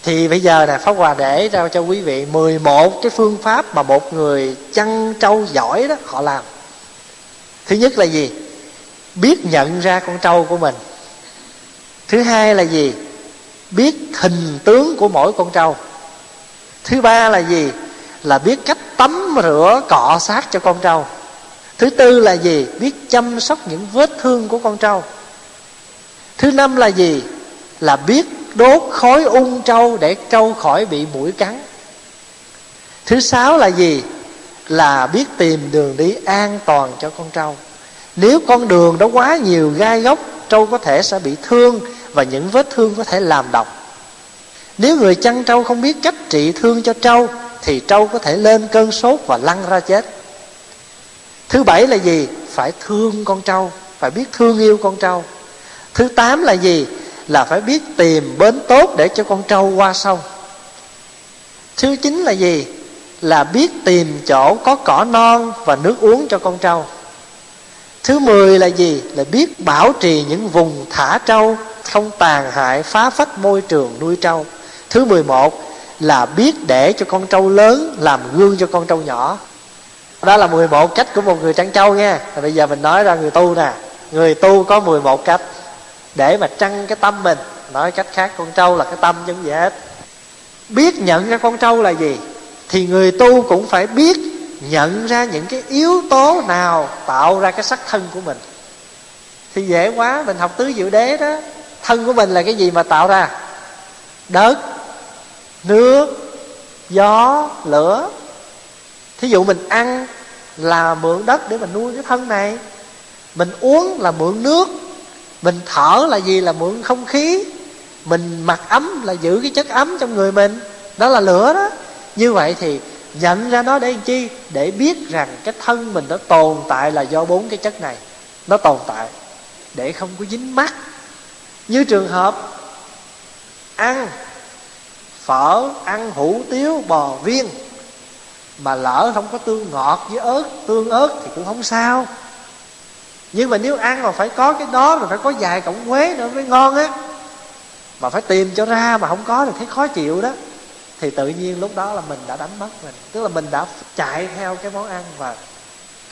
Thì bây giờ nè, pháp hòa để ra cho quý vị 11 cái phương pháp mà một người chăn trâu giỏi đó họ làm. Thứ nhất là gì? Biết nhận ra con trâu của mình thứ hai là gì? Biết hình tướng của mỗi con trâu. Thứ ba là gì? Là biết cách tắm rửa, cọ sát cho con trâu. Thứ tư là gì? Biết chăm sóc những vết thương của con trâu. Thứ năm là gì? Là biết đốt khói ung trâu để trâu khỏi bị mũi cắn. Thứ sáu là gì? Là biết tìm đường đi an toàn cho con trâu. Nếu con đường đó quá nhiều gai góc trâu có thể sẽ bị thương và những vết thương có thể làm độc. Nếu người chăn trâu không biết cách trị thương cho trâu, thì trâu có thể lên cơn sốt và lăn ra chết. Thứ bảy là gì? Phải thương con trâu, phải biết thương yêu con trâu. Thứ tám là gì? Là phải biết tìm bến tốt để cho con trâu qua sông. Thứ chín là gì? Là biết tìm chỗ có cỏ non và nước uống cho con trâu thứ mười là gì? Là biết bảo trì những vùng thả trâu không tàn hại phá phách môi trường nuôi trâu. Thứ mười một là biết để cho con trâu lớn làm gương cho con trâu nhỏ. Đó là 11 cách của một người trăn trâu nha. Và bây giờ mình nói ra người tu nè. Người tu có 11 cách. Để mà trăng cái tâm mình. Nói cách khác, con trâu là cái tâm chứ gì hết. Biết nhận ra con trâu là gì? Thì người tu cũng phải biết nhận ra những cái yếu tố nào tạo ra cái sắc thân của mình. Thì dễ quá, mình học tứ diệu đế đó. Thân của mình là cái gì mà tạo ra? Đất, nước, gió, lửa. Thí dụ mình ăn là mượn đất để mình nuôi cái thân này. Mình uống là mượn nước. Mình thở là gì? Là mượn không khí. Mình mặc ấm là giữ cái chất ấm trong người mình. Đó là lửa đó. Như vậy thì nhận ra nó để làm chi? Để biết rằng cái thân mình nó tồn tại là do bốn cái chất này. Nó tồn tại. Để không có dính mắt. Như trường hợp ăn phở, ăn hủ tiếu, bò viên mà lỡ không có tương ngọt với ớt, tương ớt thì cũng không sao. Nhưng mà nếu ăn mà phải có cái đó, rồi phải có vài cọng quế nữa mới ngon á. Mà phải tìm cho ra mà không có thì thấy khó chịu đó thì tự nhiên lúc đó là mình đã đánh mất mình. Tức là mình đã chạy theo cái món ăn và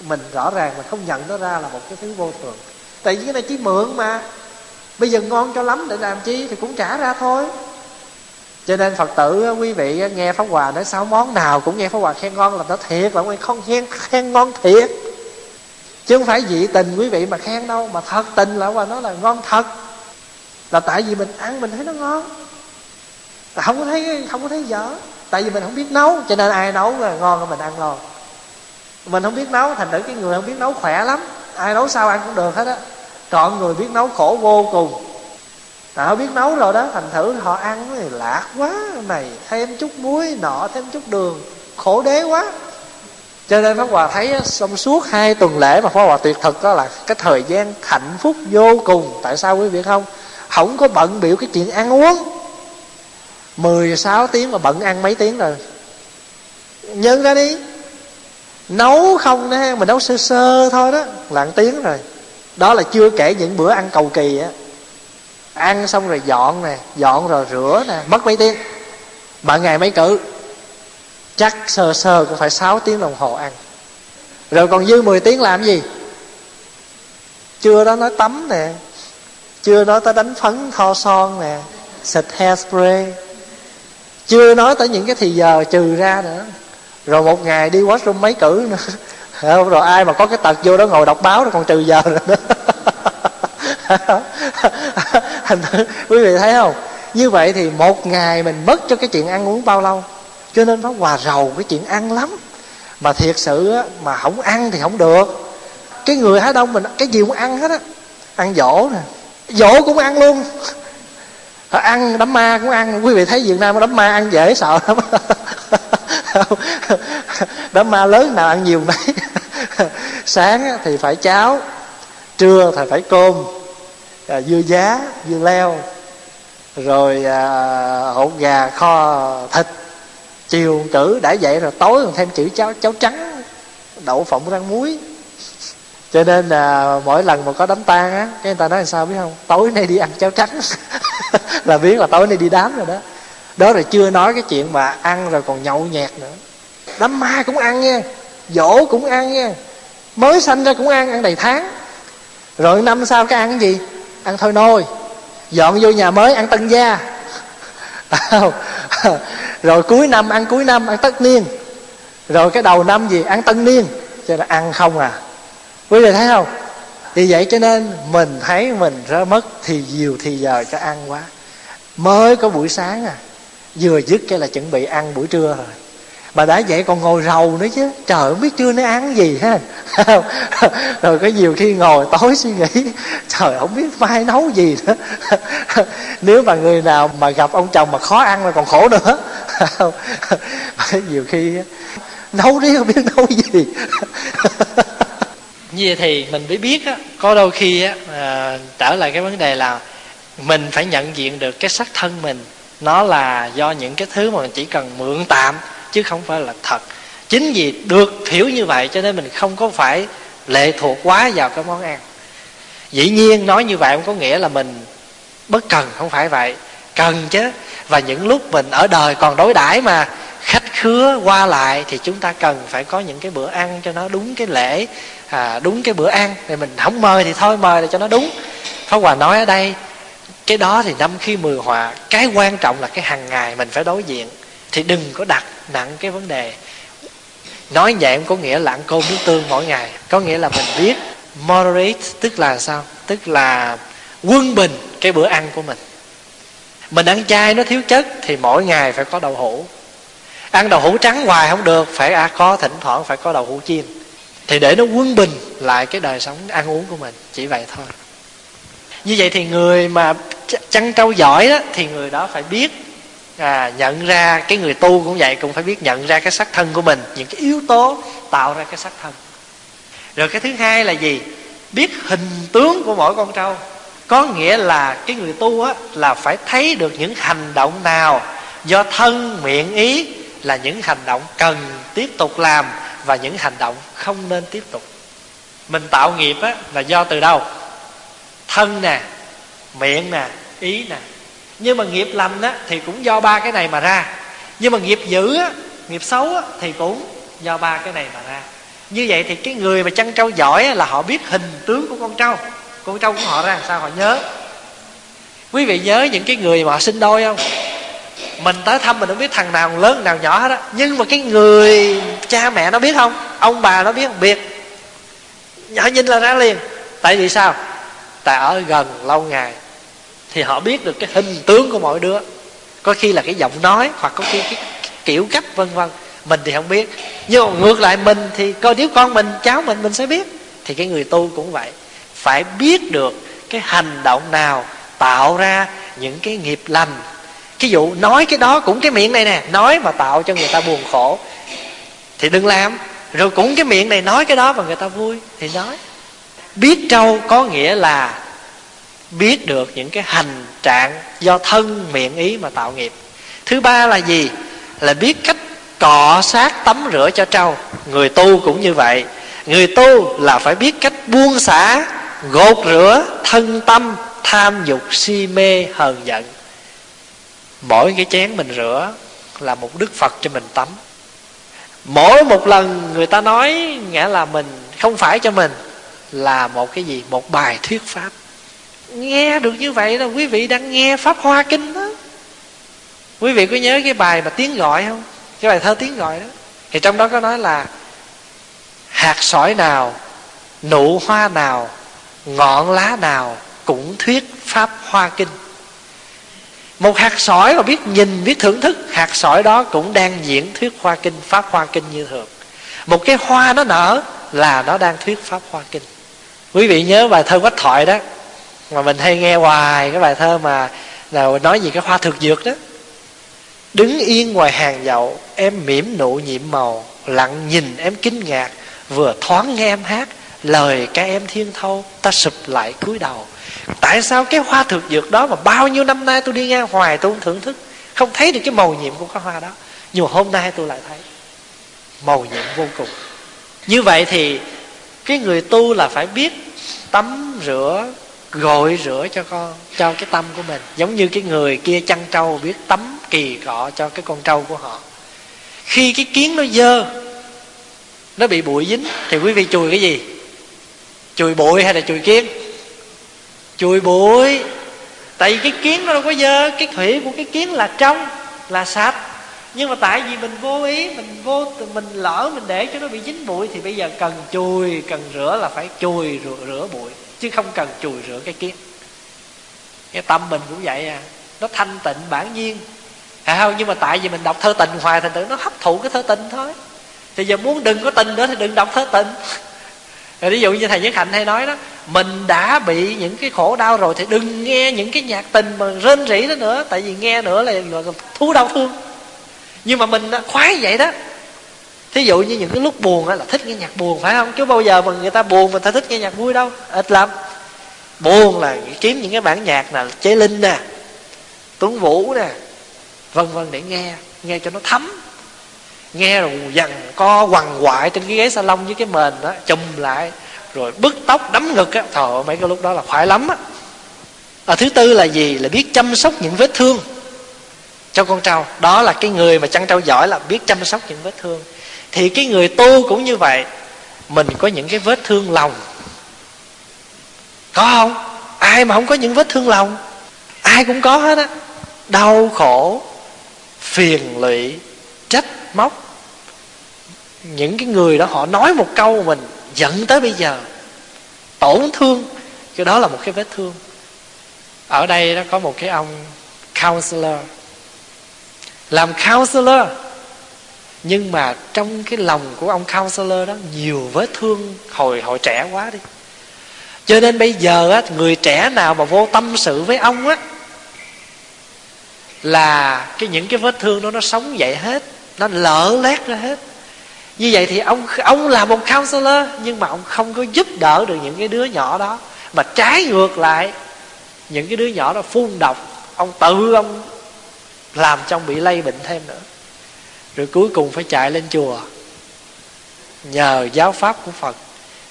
mình rõ ràng mình không nhận nó ra là một cái thứ vô thường. Tại vì cái này chỉ mượn mà. Bây giờ ngon cho lắm để làm chi thì cũng trả ra thôi. Cho nên phật tử quý vị nghe pháp hòa nói sáu món nào cũng nghe pháp hòa khen ngon là nó thiệt là không khen khen ngon thiệt. Chứ không phải dị tình quý vị mà khen đâu, mà thật tình là hòa nói là ngon thật. Là tại vì mình ăn mình thấy nó ngon không có thấy, không có thấy dở. Tại vì mình không biết nấu, cho nên ai nấu là ngon mình ăn rồi mình không biết nấu, thành thử cái người không biết nấu khỏe lắm. Ai nấu sao ăn cũng được hết á. Còn người biết nấu khổ vô cùng. Họ biết nấu rồi đó, thành thử họ ăn này lạc quá. Này, thêm chút muối nọ, thêm chút đường. Khổ đế quá. Cho nên pháp hòa thấy trong suốt hai tuần lễ mà pháp hòa tuyệt thực đó là cái thời gian hạnh phúc vô cùng. Tại sao quý vị không? Không có bận biểu cái chuyện ăn uống. 16 tiếng mà bận ăn mấy tiếng rồi. Nhân ra đi. Nấu không đó, mình nấu sơ sơ thôi đó, là một tiếng rồi. Đó là chưa kể những bữa ăn cầu kỳ á. Ăn xong rồi dọn nè, dọn rồi rửa nè, mất mấy tiếng. Mà ngày mấy cử. Chắc sơ sơ cũng phải 6 tiếng đồng hồ ăn. Rồi còn dư 10 tiếng làm gì? Chưa đó nói tắm nè, chưa nói tới đánh phấn thoa son nè, xịt hairspray chưa nói tới những cái thì giờ trừ ra nữa. Rồi một ngày đi washroom mấy cử nữa. *laughs* Rồi ai mà có cái tật vô đó ngồi đọc báo rồi còn trừ giờ nữa. *laughs* Quý vị thấy không? Như vậy thì một ngày mình mất cho cái chuyện ăn uống bao lâu? Cho nên nó hòa rầu cái chuyện ăn lắm. Mà thiệt sự á, mà không ăn thì không được. Cái người há đông mình cái gì cũng ăn hết á. Ăn dỗ nè. Dỗ cũng ăn luôn ăn đám ma cũng ăn. Quý vị thấy việt nam đám ma ăn dễ sợ lắm. *laughs* Đám ma lớn nào ăn nhiều mấy. *laughs* Sáng thì phải cháo trưa thì phải cơm à, dưa giá dưa leo rồi à, hột gà kho thịt. Chiều cử đã dậy rồi tối còn thêm chữ cháo cháo trắng đậu phộng rang muối cho nên là mỗi lần mà có đám tang á, cái người ta nói là sao biết không? Tối nay đi ăn cháo trắng. *laughs* Là biết là tối nay đi đám rồi đó. Đó rồi chưa nói cái chuyện mà ăn rồi còn nhậu nhẹt nữa. Đám ma cũng ăn nha, dỗ cũng ăn nha, mới sanh ra cũng ăn ăn đầy tháng. Rồi năm sau cái ăn cái gì? Ăn thôi nôi. Dọn vô nhà mới, ăn tân gia. *laughs* Rồi cuối năm ăn cuối năm, ăn tất niên. Rồi cái đầu năm gì? Ăn tân niên. Cho nên ăn không à quý vị thấy không? Vì vậy cho nên mình thấy mình ra mất thì nhiều thì giờ cho ăn quá. Mới có buổi sáng à vừa dứt cái là chuẩn bị ăn buổi trưa rồi. Mà đã vậy còn ngồi rầu nữa chứ. Trời không biết trưa nó ăn gì ha. *laughs* Rồi có nhiều khi ngồi tối suy nghĩ, trời không biết mai nấu gì nữa. *laughs* Nếu mà người nào mà gặp ông chồng mà khó ăn là còn khổ nữa. *laughs* Nhiều khi nấu đi không biết nấu gì như vậy thì mình mới biết á có đôi khi á à, trở lại cái vấn đề là mình phải nhận diện được cái sắc thân mình nó là do những cái thứ mà mình chỉ cần mượn tạm chứ không phải là thật. Chính vì được hiểu như vậy cho nên mình không có phải lệ thuộc quá vào cái món ăn. Dĩ nhiên nói như vậy không có nghĩa là mình bất cần không phải vậy. Cần chứ. Và những lúc mình ở đời còn đối đãi mà khách khứa qua lại thì chúng ta cần phải có những cái bữa ăn cho nó đúng cái lễ à, đúng cái bữa ăn thì mình không mời thì thôi mời là cho nó đúng. Pháp hòa nói ở đây cái đó thì năm khi mười hòa cái quan trọng là cái hàng ngày mình phải đối diện. Thì đừng có đặt nặng cái vấn đề. Nói vậy cũng có nghĩa là ăn cơm nước tương mỗi ngày. Có nghĩa là mình biết moderate tức là sao? Tức là quân bình cái bữa ăn của mình. Mình ăn chay nó thiếu chất thì mỗi ngày phải có đậu hũ. Ăn đậu hũ trắng hoài không được phải à, có thỉnh thoảng phải có đậu hũ chiên thì để nó quân bình lại cái đời sống ăn uống của mình chỉ vậy thôi. Như vậy thì người mà chăn trâu giỏi đó thì người đó phải biết à, nhận ra cái người tu cũng vậy cũng phải biết nhận ra cái sắc thân của mình những cái yếu tố tạo ra cái sắc thân. Rồi cái thứ hai là gì? Biết hình tướng của mỗi con trâu. Có nghĩa là cái người tu á là phải thấy được những hành động nào do thân miệng ý là những hành động cần tiếp tục làm và những hành động không nên tiếp tục. Mình tạo nghiệp á là do từ đâu? Thân nè miệng nè ý nè. Nhưng mà nghiệp lành á thì cũng do ba cái này mà ra. Nhưng mà nghiệp dữ á nghiệp xấu á thì cũng do ba cái này mà ra. Như vậy thì cái người mà chăn trâu giỏi á, là họ biết hình tướng của con trâu. Con trâu của họ ra làm sao họ nhớ? Quý vị nhớ những cái người mà họ sinh đôi không? Mình tới thăm mình không biết thằng nào lớn nào nhỏ hết á. Nhưng mà cái người cha mẹ nó biết không? Ông bà nó biết không? Biết. Nhỏ nhìn là ra liền. Tại vì sao? Tại ở gần lâu ngày thì họ biết được cái hình tướng của mỗi đứa. Có khi là cái giọng nói, hoặc có khi cái kiểu cách, vân vân. Mình thì không biết. Nhưng mà ngược lại mình thì coi nếu con mình, cháu mình mình sẽ biết. Thì cái người tu cũng vậy. Phải biết được cái hành động nào tạo ra những cái nghiệp lành cái dụ nói cái đó cũng cái miệng này nè, nói mà tạo cho người ta buồn khổ. Thì đừng làm. Rồi cũng cái miệng này nói cái đó mà người ta vui, thì nói. Biết trâu có nghĩa là biết được những cái hành trạng do thân, miệng, ý mà tạo nghiệp. Thứ ba là gì? Là biết cách cọ sát tắm rửa cho trâu. Người tu cũng như vậy. Người tu là phải biết cách buông xả, gột rửa thân tâm, tham dục, si mê, hờn giận mỗi cái chén mình rửa là một đức phật cho mình tắm. Mỗi một lần người ta nói, nghĩa là mình không phải cho mình, là một cái gì? Một bài thuyết pháp. Nghe được như vậy là quý vị đang nghe pháp hoa kinh đó. Quý vị có nhớ cái bài mà tiếng gọi không? Cái bài thơ tiếng gọi đó. Thì trong đó có nói là, hạt sỏi nào, nụ hoa nào, ngọn lá nào cũng thuyết pháp hoa kinh một hạt sỏi mà biết nhìn, biết thưởng thức, hạt sỏi đó cũng đang diễn thuyết hoa kinh, pháp hoa kinh như thường. Một cái hoa nó nở là nó đang thuyết pháp hoa kinh. Quý vị nhớ bài thơ quách thoại đó, mà mình hay nghe hoài cái bài thơ mà nào nói gì cái hoa thực dược đó. Đứng yên ngoài hàng dậu, em mỉm nụ nhiệm màu, lặng nhìn em kinh ngạc, vừa thoáng nghe em hát, lời ca em thiên thâu, ta sụp lại cúi đầu tại sao cái hoa thực dược đó mà bao nhiêu năm nay tôi đi ngang hoài tôi không thưởng thức? Không thấy được cái màu nhiệm của cái hoa đó. Nhưng mà hôm nay tôi lại thấy. Màu nhiệm vô cùng. Như vậy thì cái người tu là phải biết tắm rửa, gội rửa cho con, cho cái tâm của mình. Giống như cái người kia chăn trâu, biết tắm kỳ cọ cho cái con trâu của họ. Khi cái kiến nó dơ, nó bị bụi dính, thì quý vị chùi cái gì? Chùi bụi hay là chùi kiến? Chùi bụi. Tại vì cái kiến nó đâu có dơ cái thủy của cái kiến là trong là sạch. Nhưng mà tại vì mình vô ý mình vô mình lỡ mình để cho nó bị dính bụi thì bây giờ cần chùi cần rửa là phải chùi rửa, rửa bụi chứ không cần chùi rửa cái kiến. Cái tâm mình cũng vậy à. Nó thanh tịnh bản nhiên. À không? Nhưng mà tại vì mình đọc thơ tình hoài thành tự nó hấp thụ cái thơ tình thôi. Thì giờ muốn đừng có tình nữa thì đừng đọc thơ tình rồi ví dụ như thầy nhất hạnh hay nói đó, mình đã bị những cái khổ đau rồi thì đừng nghe những cái nhạc tình mà rên rỉ đó nữa, tại vì nghe nữa là là thú đau thương. Nhưng mà mình khoái vậy đó. Thí dụ như những cái lúc buồn là thích nghe nhạc buồn, phải không? Chứ bao giờ mà người ta buồn mà ta thích nghe nhạc vui đâu, ít lắm. Buồn là kiếm những cái bản nhạc là chế linh nè, tuấn vũ nè, vân vân để nghe nghe cho nó thấm nghe rồi dằn co quằn quại trên cái ghế salon với cái mền đó chùm lại rồi bứt tóc đấm ngực á. Thọ mấy cái lúc đó là khoái lắm á. À, thứ tư là gì? Là biết chăm sóc những vết thương. Cho con trâu đó là cái người mà chăn trâu giỏi là biết chăm sóc những vết thương. Thì cái người tu cũng như vậy. Mình có những cái vết thương lòng. Có không? Ai mà không có những vết thương lòng? Ai cũng có hết á. Đau khổ phiền lụy trách móc những cái người đó họ nói một câu mình giận tới bây giờ, tổn thương. Cái đó là một cái vết thương. Ở đây nó có một cái ông counselor. Làm counselor, nhưng mà trong cái lòng của ông counselor đó nhiều vết thương. Hồi hồi trẻ quá đi. Cho nên bây giờ á, người trẻ nào mà vô tâm sự với ông á, là cái những cái vết thương đó nó sống dậy hết, nó lỡ lét ra hết như vậy thì ông ông là một counselor, nhưng mà ông không có giúp đỡ được những cái đứa nhỏ đó. Mà trái ngược lại, những cái đứa nhỏ đó phun độc, ông tự ông làm cho ông bị lây bệnh thêm nữa. Rồi cuối cùng phải chạy lên chùa, nhờ giáo pháp của phật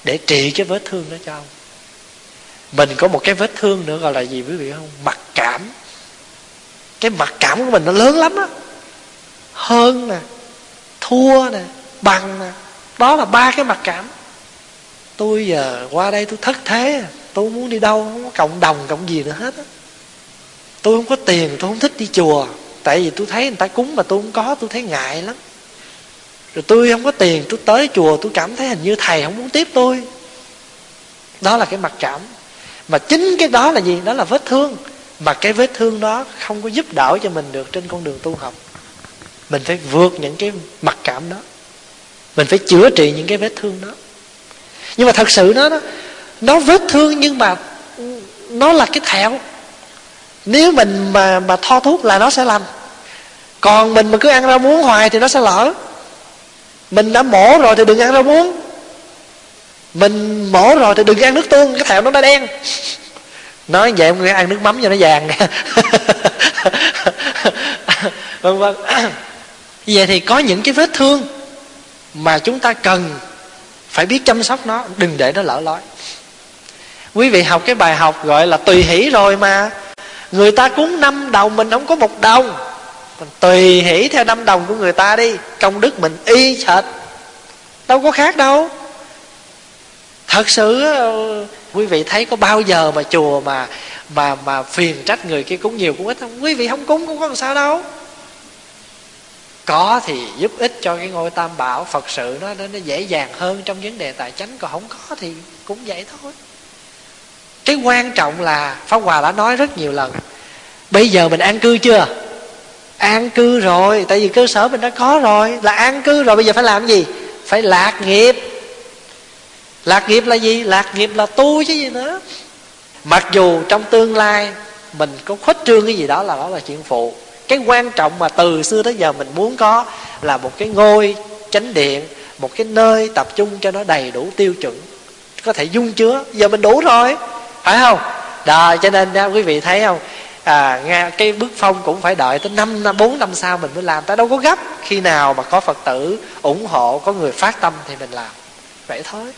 để trị cái vết thương đó cho ông. Mình có một cái vết thương nữa gọi là gì quý vị không? Mặc cảm. Cái mặc cảm của mình nó lớn lắm á. Hơn nè, thua nè bằng đó là ba cái mặc cảm. Tôi giờ qua đây tôi thất thế, tôi muốn đi đâu, không có cộng đồng, cộng gì nữa hết tôi không có tiền, tôi không thích đi chùa. Tại vì tôi thấy người ta cúng mà tôi không có, tôi thấy ngại lắm. Rồi tôi không có tiền, tôi tới chùa, tôi cảm thấy hình như thầy không muốn tiếp tôi. Đó là cái mặc cảm. Mà chính cái đó là gì? Đó là vết thương. Mà cái vết thương đó không có giúp đỡ cho mình được trên con đường tu học. Mình phải vượt những cái mặc cảm đó mình phải chữa trị những cái vết thương đó. Nhưng mà thật sự nó nó vết thương nhưng mà nó là cái thẹo. Nếu mình mà mà tho thuốc là nó sẽ lành. Còn mình mà cứ ăn rau muống hoài thì nó sẽ lỡ. Mình đã mổ rồi thì đừng ăn rau muống. Mình mổ rồi thì đừng ăn nước tương, cái thẹo nó đã đen. Nói vậy ông ăn nước mắm cho nó vàng *laughs* vâng vân vân vậy thì có những cái vết thương mà chúng ta cần phải biết chăm sóc nó đừng để nó lỡ lói quý vị học cái bài học gọi là tùy hỷ rồi mà. Người ta cúng năm đồng mình không có một đồng. Mình tùy hỷ theo năm đồng của người ta đi công đức mình y sệt, đâu có khác đâu. Thật sự ờ, quý vị thấy có bao giờ mà chùa mà mà mà phiền trách người kia cúng nhiều cũng ít không? Quý vị không cúng cũng có làm sao đâu có thì giúp ích cho cái ngôi tam bảo. Phật sự nó nó dễ dàng hơn trong vấn đề tài chánh. Còn không có thì cũng vậy thôi. Cái quan trọng là pháp hòa đã nói rất nhiều lần. Bây giờ mình an cư chưa? An cư rồi. Tại vì cơ sở mình đã có rồi. Là an cư rồi, bây giờ phải làm gì? Phải lạc nghiệp. Lạc nghiệp là gì? Lạc nghiệp là tu chứ gì nữa. Mặc dù trong tương lai mình có khuếch trương cái gì đó là đó là chuyện phụ cái quan trọng mà từ xưa tới giờ mình muốn có là một cái ngôi chánh điện một cái nơi tập trung cho nó đầy đủ tiêu chuẩn có thể dung chứa. Giờ mình đủ rồi phải không? Đó cho nên quý vị thấy không? À, nghe cái bước phong cũng phải đợi tới năm năm bốn năm sau mình mới làm. Ta đâu có gấp. Khi nào mà có phật tử ủng hộ có người phát tâm thì mình làm. Vậy thôi.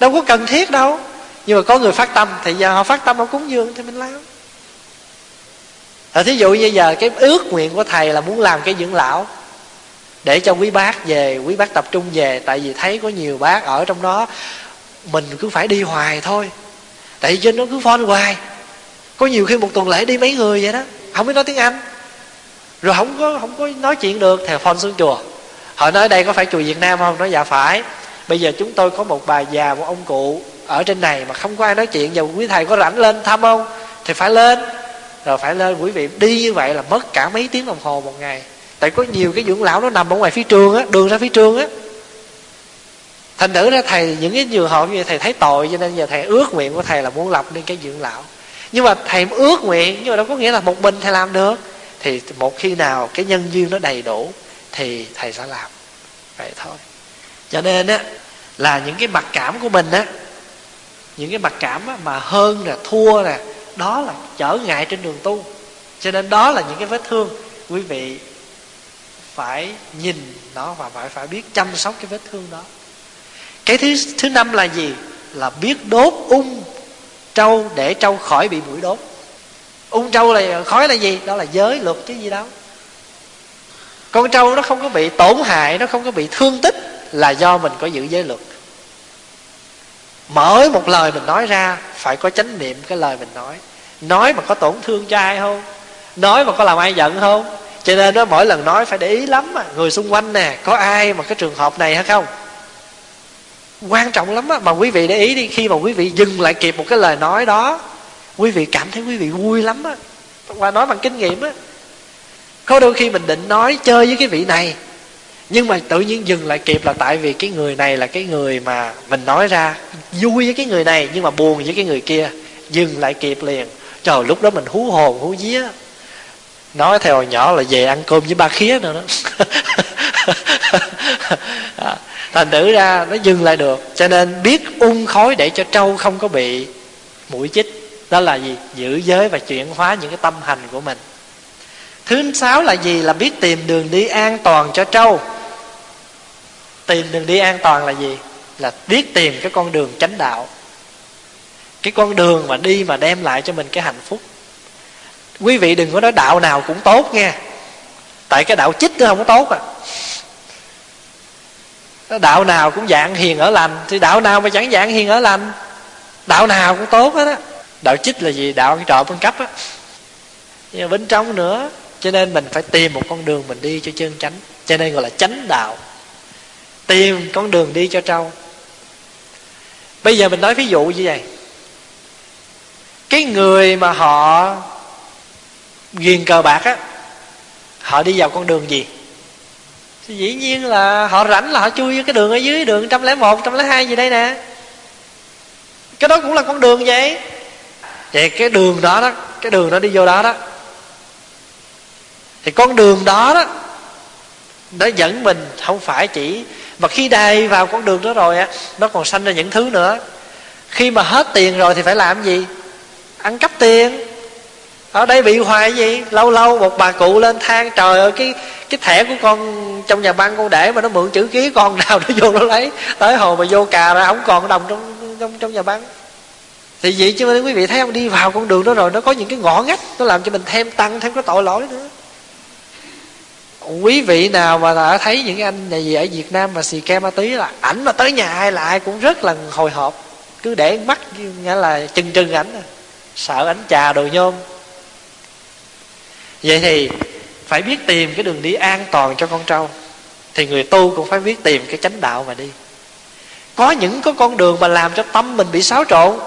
Đâu có cần thiết đâu. Nhưng mà có người phát tâm thì giờ họ phát tâm họ cúng dường thì mình làm à, thí dụ như giờ cái ước nguyện của thầy là muốn làm cái dưỡng lão để cho quý bác về quý bác tập trung về tại vì thấy có nhiều bác ở trong đó mình cứ phải đi hoài thôi. Tại vì trên nó cứ phone hoài. Có nhiều khi một tuần lễ đi mấy người vậy đó không biết nói tiếng anh. Rồi không có không có nói chuyện được thì phone xuống chùa. Họ nói đây có phải chùa việt nam không? Nói dạ phải. Bây giờ chúng tôi có một bà già một ông cụ ở trên này mà không có ai nói chuyện giờ quý thầy có rảnh lên thăm không? Thì phải lên rồi phải lên quý vị đi như vậy là mất cả mấy tiếng đồng hồ một ngày. Tại có nhiều cái dưỡng lão nó nằm ở ngoài phía trường á đường ra phía trường á. Thành thử ra thầy những cái trường hợp như vậy thầy thấy tội cho nên giờ thầy ước nguyện của thầy là muốn lập nên cái dưỡng lão. Nhưng mà thầy ước nguyện nhưng mà đâu có nghĩa là một mình thầy làm được. Thì một khi nào cái nhân duyên nó đầy đủ thì thầy sẽ làm. Vậy thôi. Cho nên á là những cái mặc cảm của mình á những cái mặc cảm á, mà hơn nè thua nè đó là trở ngại trên đường tu. Cho nên đó là những cái vết thương quý vị phải nhìn nó và phải phải biết chăm sóc cái vết thương đó. Cái thứ thứ năm là gì? Là biết đốt ung trâu để trâu khỏi bị mũi đốt. Ung trâu là khói là gì? Đó là giới luật chứ gì đâu. Con trâu nó không có bị tổn hại, nó không có bị thương tích là do mình có giữ giới luật. Mỗi một lời mình nói ra, phải có chánh niệm cái lời mình nói nói mà có tổn thương cho ai không? Nói mà có làm ai giận không? Cho nên đó, mỗi lần nói phải để ý lắm mà người xung quanh nè, có ai mà cái trường hợp này hay không? Quan trọng lắm á, mà quý vị để ý đi, khi mà quý vị dừng lại kịp một cái lời nói đó, quý vị cảm thấy quý vị vui lắm á. Và nói bằng kinh nghiệm á. Có đôi khi mình định nói chơi với cái vị này, nhưng mà tự nhiên dừng lại kịp là tại vì cái người này là cái người mà mình nói ra vui với cái người này, nhưng mà buồn với cái người kia. Dừng lại kịp liền trời, lúc đó mình hú hồn, hú vía. Nói theo hồi nhỏ là về ăn cơm với ba khía nữa đó. *laughs* À, thành thử ra nó dừng lại được. Cho nên biết ung khói để cho trâu không có bị mũi chích, đó là gì? Giữ giới và chuyển hóa những cái tâm hành của mình. Thứ sáu là gì? Là biết tìm đường đi an toàn cho trâu. Tìm đường đi an toàn là gì? Là biết tìm cái con đường chánh đạo cái con đường mà đi mà đem lại cho mình cái hạnh phúc. Quý vị đừng có nói đạo nào cũng tốt nghe. Tại cái đạo chích nó không có tốt à. Đạo nào cũng dạng hiền ở lành, thì đạo nào mà chẳng dạng hiền ở lành? Đạo nào cũng tốt hết á. Đạo chích là gì? Đạo ăn trộm ăn cắp á. Nhưng mà bên trong nữa, cho nên mình phải tìm một con đường mình đi cho chân chánh, cho nên gọi là chánh đạo. Tìm con đường đi cho trâu. Bây giờ mình nói ví dụ như vậy cái người mà họ ghiền cờ bạc á, họ đi vào con đường gì? Thì dĩ nhiên là họ rảnh là họ chui cái đường ở dưới đường trăm lẻ một trăm lẻ hai gì đây nè. Cái đó cũng là con đường vậy. Vậy cái đường đó đó, cái đường nó đi vô đó đó. Thì con đường đó đó, nó dẫn mình không phải chỉ, mà khi đầy vào con đường đó rồi á, nó còn sanh ra những thứ nữa. Khi mà hết tiền rồi thì phải làm gì? Ăn cắp tiền. Ở đây bị hoài gì? Lâu lâu một bà cụ lên than, trời ơi, cái cái thẻ của con trong nhà băng con để mà nó mượn chữ ký con nào *laughs* nó vô nó lấy. Tới hồi mà vô cà ra không còn đồng trong trong trong nhà băng. Thì vậy chứ, quý vị thấy không? Đi vào con đường đó rồi, nó có những cái ngõ ngách, nó làm cho mình thêm tăng, thêm cái tội lỗi nữa. Quý vị nào mà đã thấy những anh nhà gì ở Việt Nam mà xì ke ma túy là ảnh mà tới nhà ai là ai cũng rất là hồi hộp. Cứ để mắt, nghĩa là chừng chừng ảnh à sợ ánh trà đồ nhôm. Vậy thì phải biết tìm cái đường đi an toàn cho con trâu, thì người tu cũng phải biết tìm cái chánh đạo mà đi. Có những cái con đường mà làm cho tâm mình bị xáo trộn.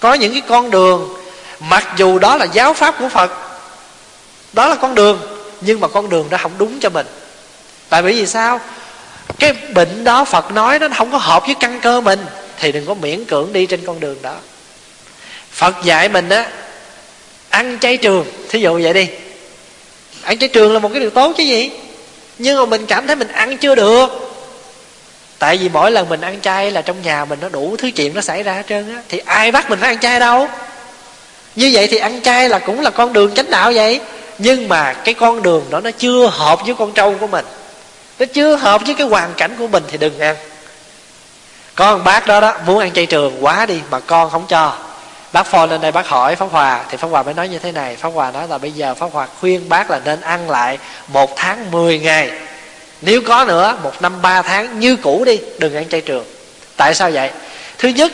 Có những cái con đường, mặc dù đó là giáo pháp của phật, đó là con đường, nhưng mà con đường đó không đúng cho mình. Tại vì vì sao? Cái bệnh đó phật nói nó không có hợp với căn cơ mình, thì đừng có miễn cưỡng đi trên con đường đó phật dạy mình á, ăn chay trường. Thí dụ vậy đi. Ăn chay trường là một cái điều tốt chứ gì. Nhưng mà mình cảm thấy mình ăn chưa được. Tại vì mỗi lần mình ăn chay là trong nhà mình nó đủ thứ chuyện nó xảy ra hết trơn á. Thì ai bắt mình phải ăn chay đâu? Như vậy thì ăn chay là cũng là con đường chánh đạo vậy. Nhưng mà cái con đường đó nó chưa hợp với con trâu của mình. Nó chưa hợp với cái hoàn cảnh của mình thì đừng ăn. Con bác đó đó, muốn ăn chay trường quá đi mà con không cho bác phone lên đây bác hỏi pháp hòa, thì pháp hòa mới nói như thế này. Pháp hòa nói là bây giờ pháp hòa khuyên bác là nên ăn lại một tháng 10 ngày. Nếu có nữa, một năm ba tháng như cũ đi, đừng ăn chay trường. Tại sao vậy? Thứ nhất,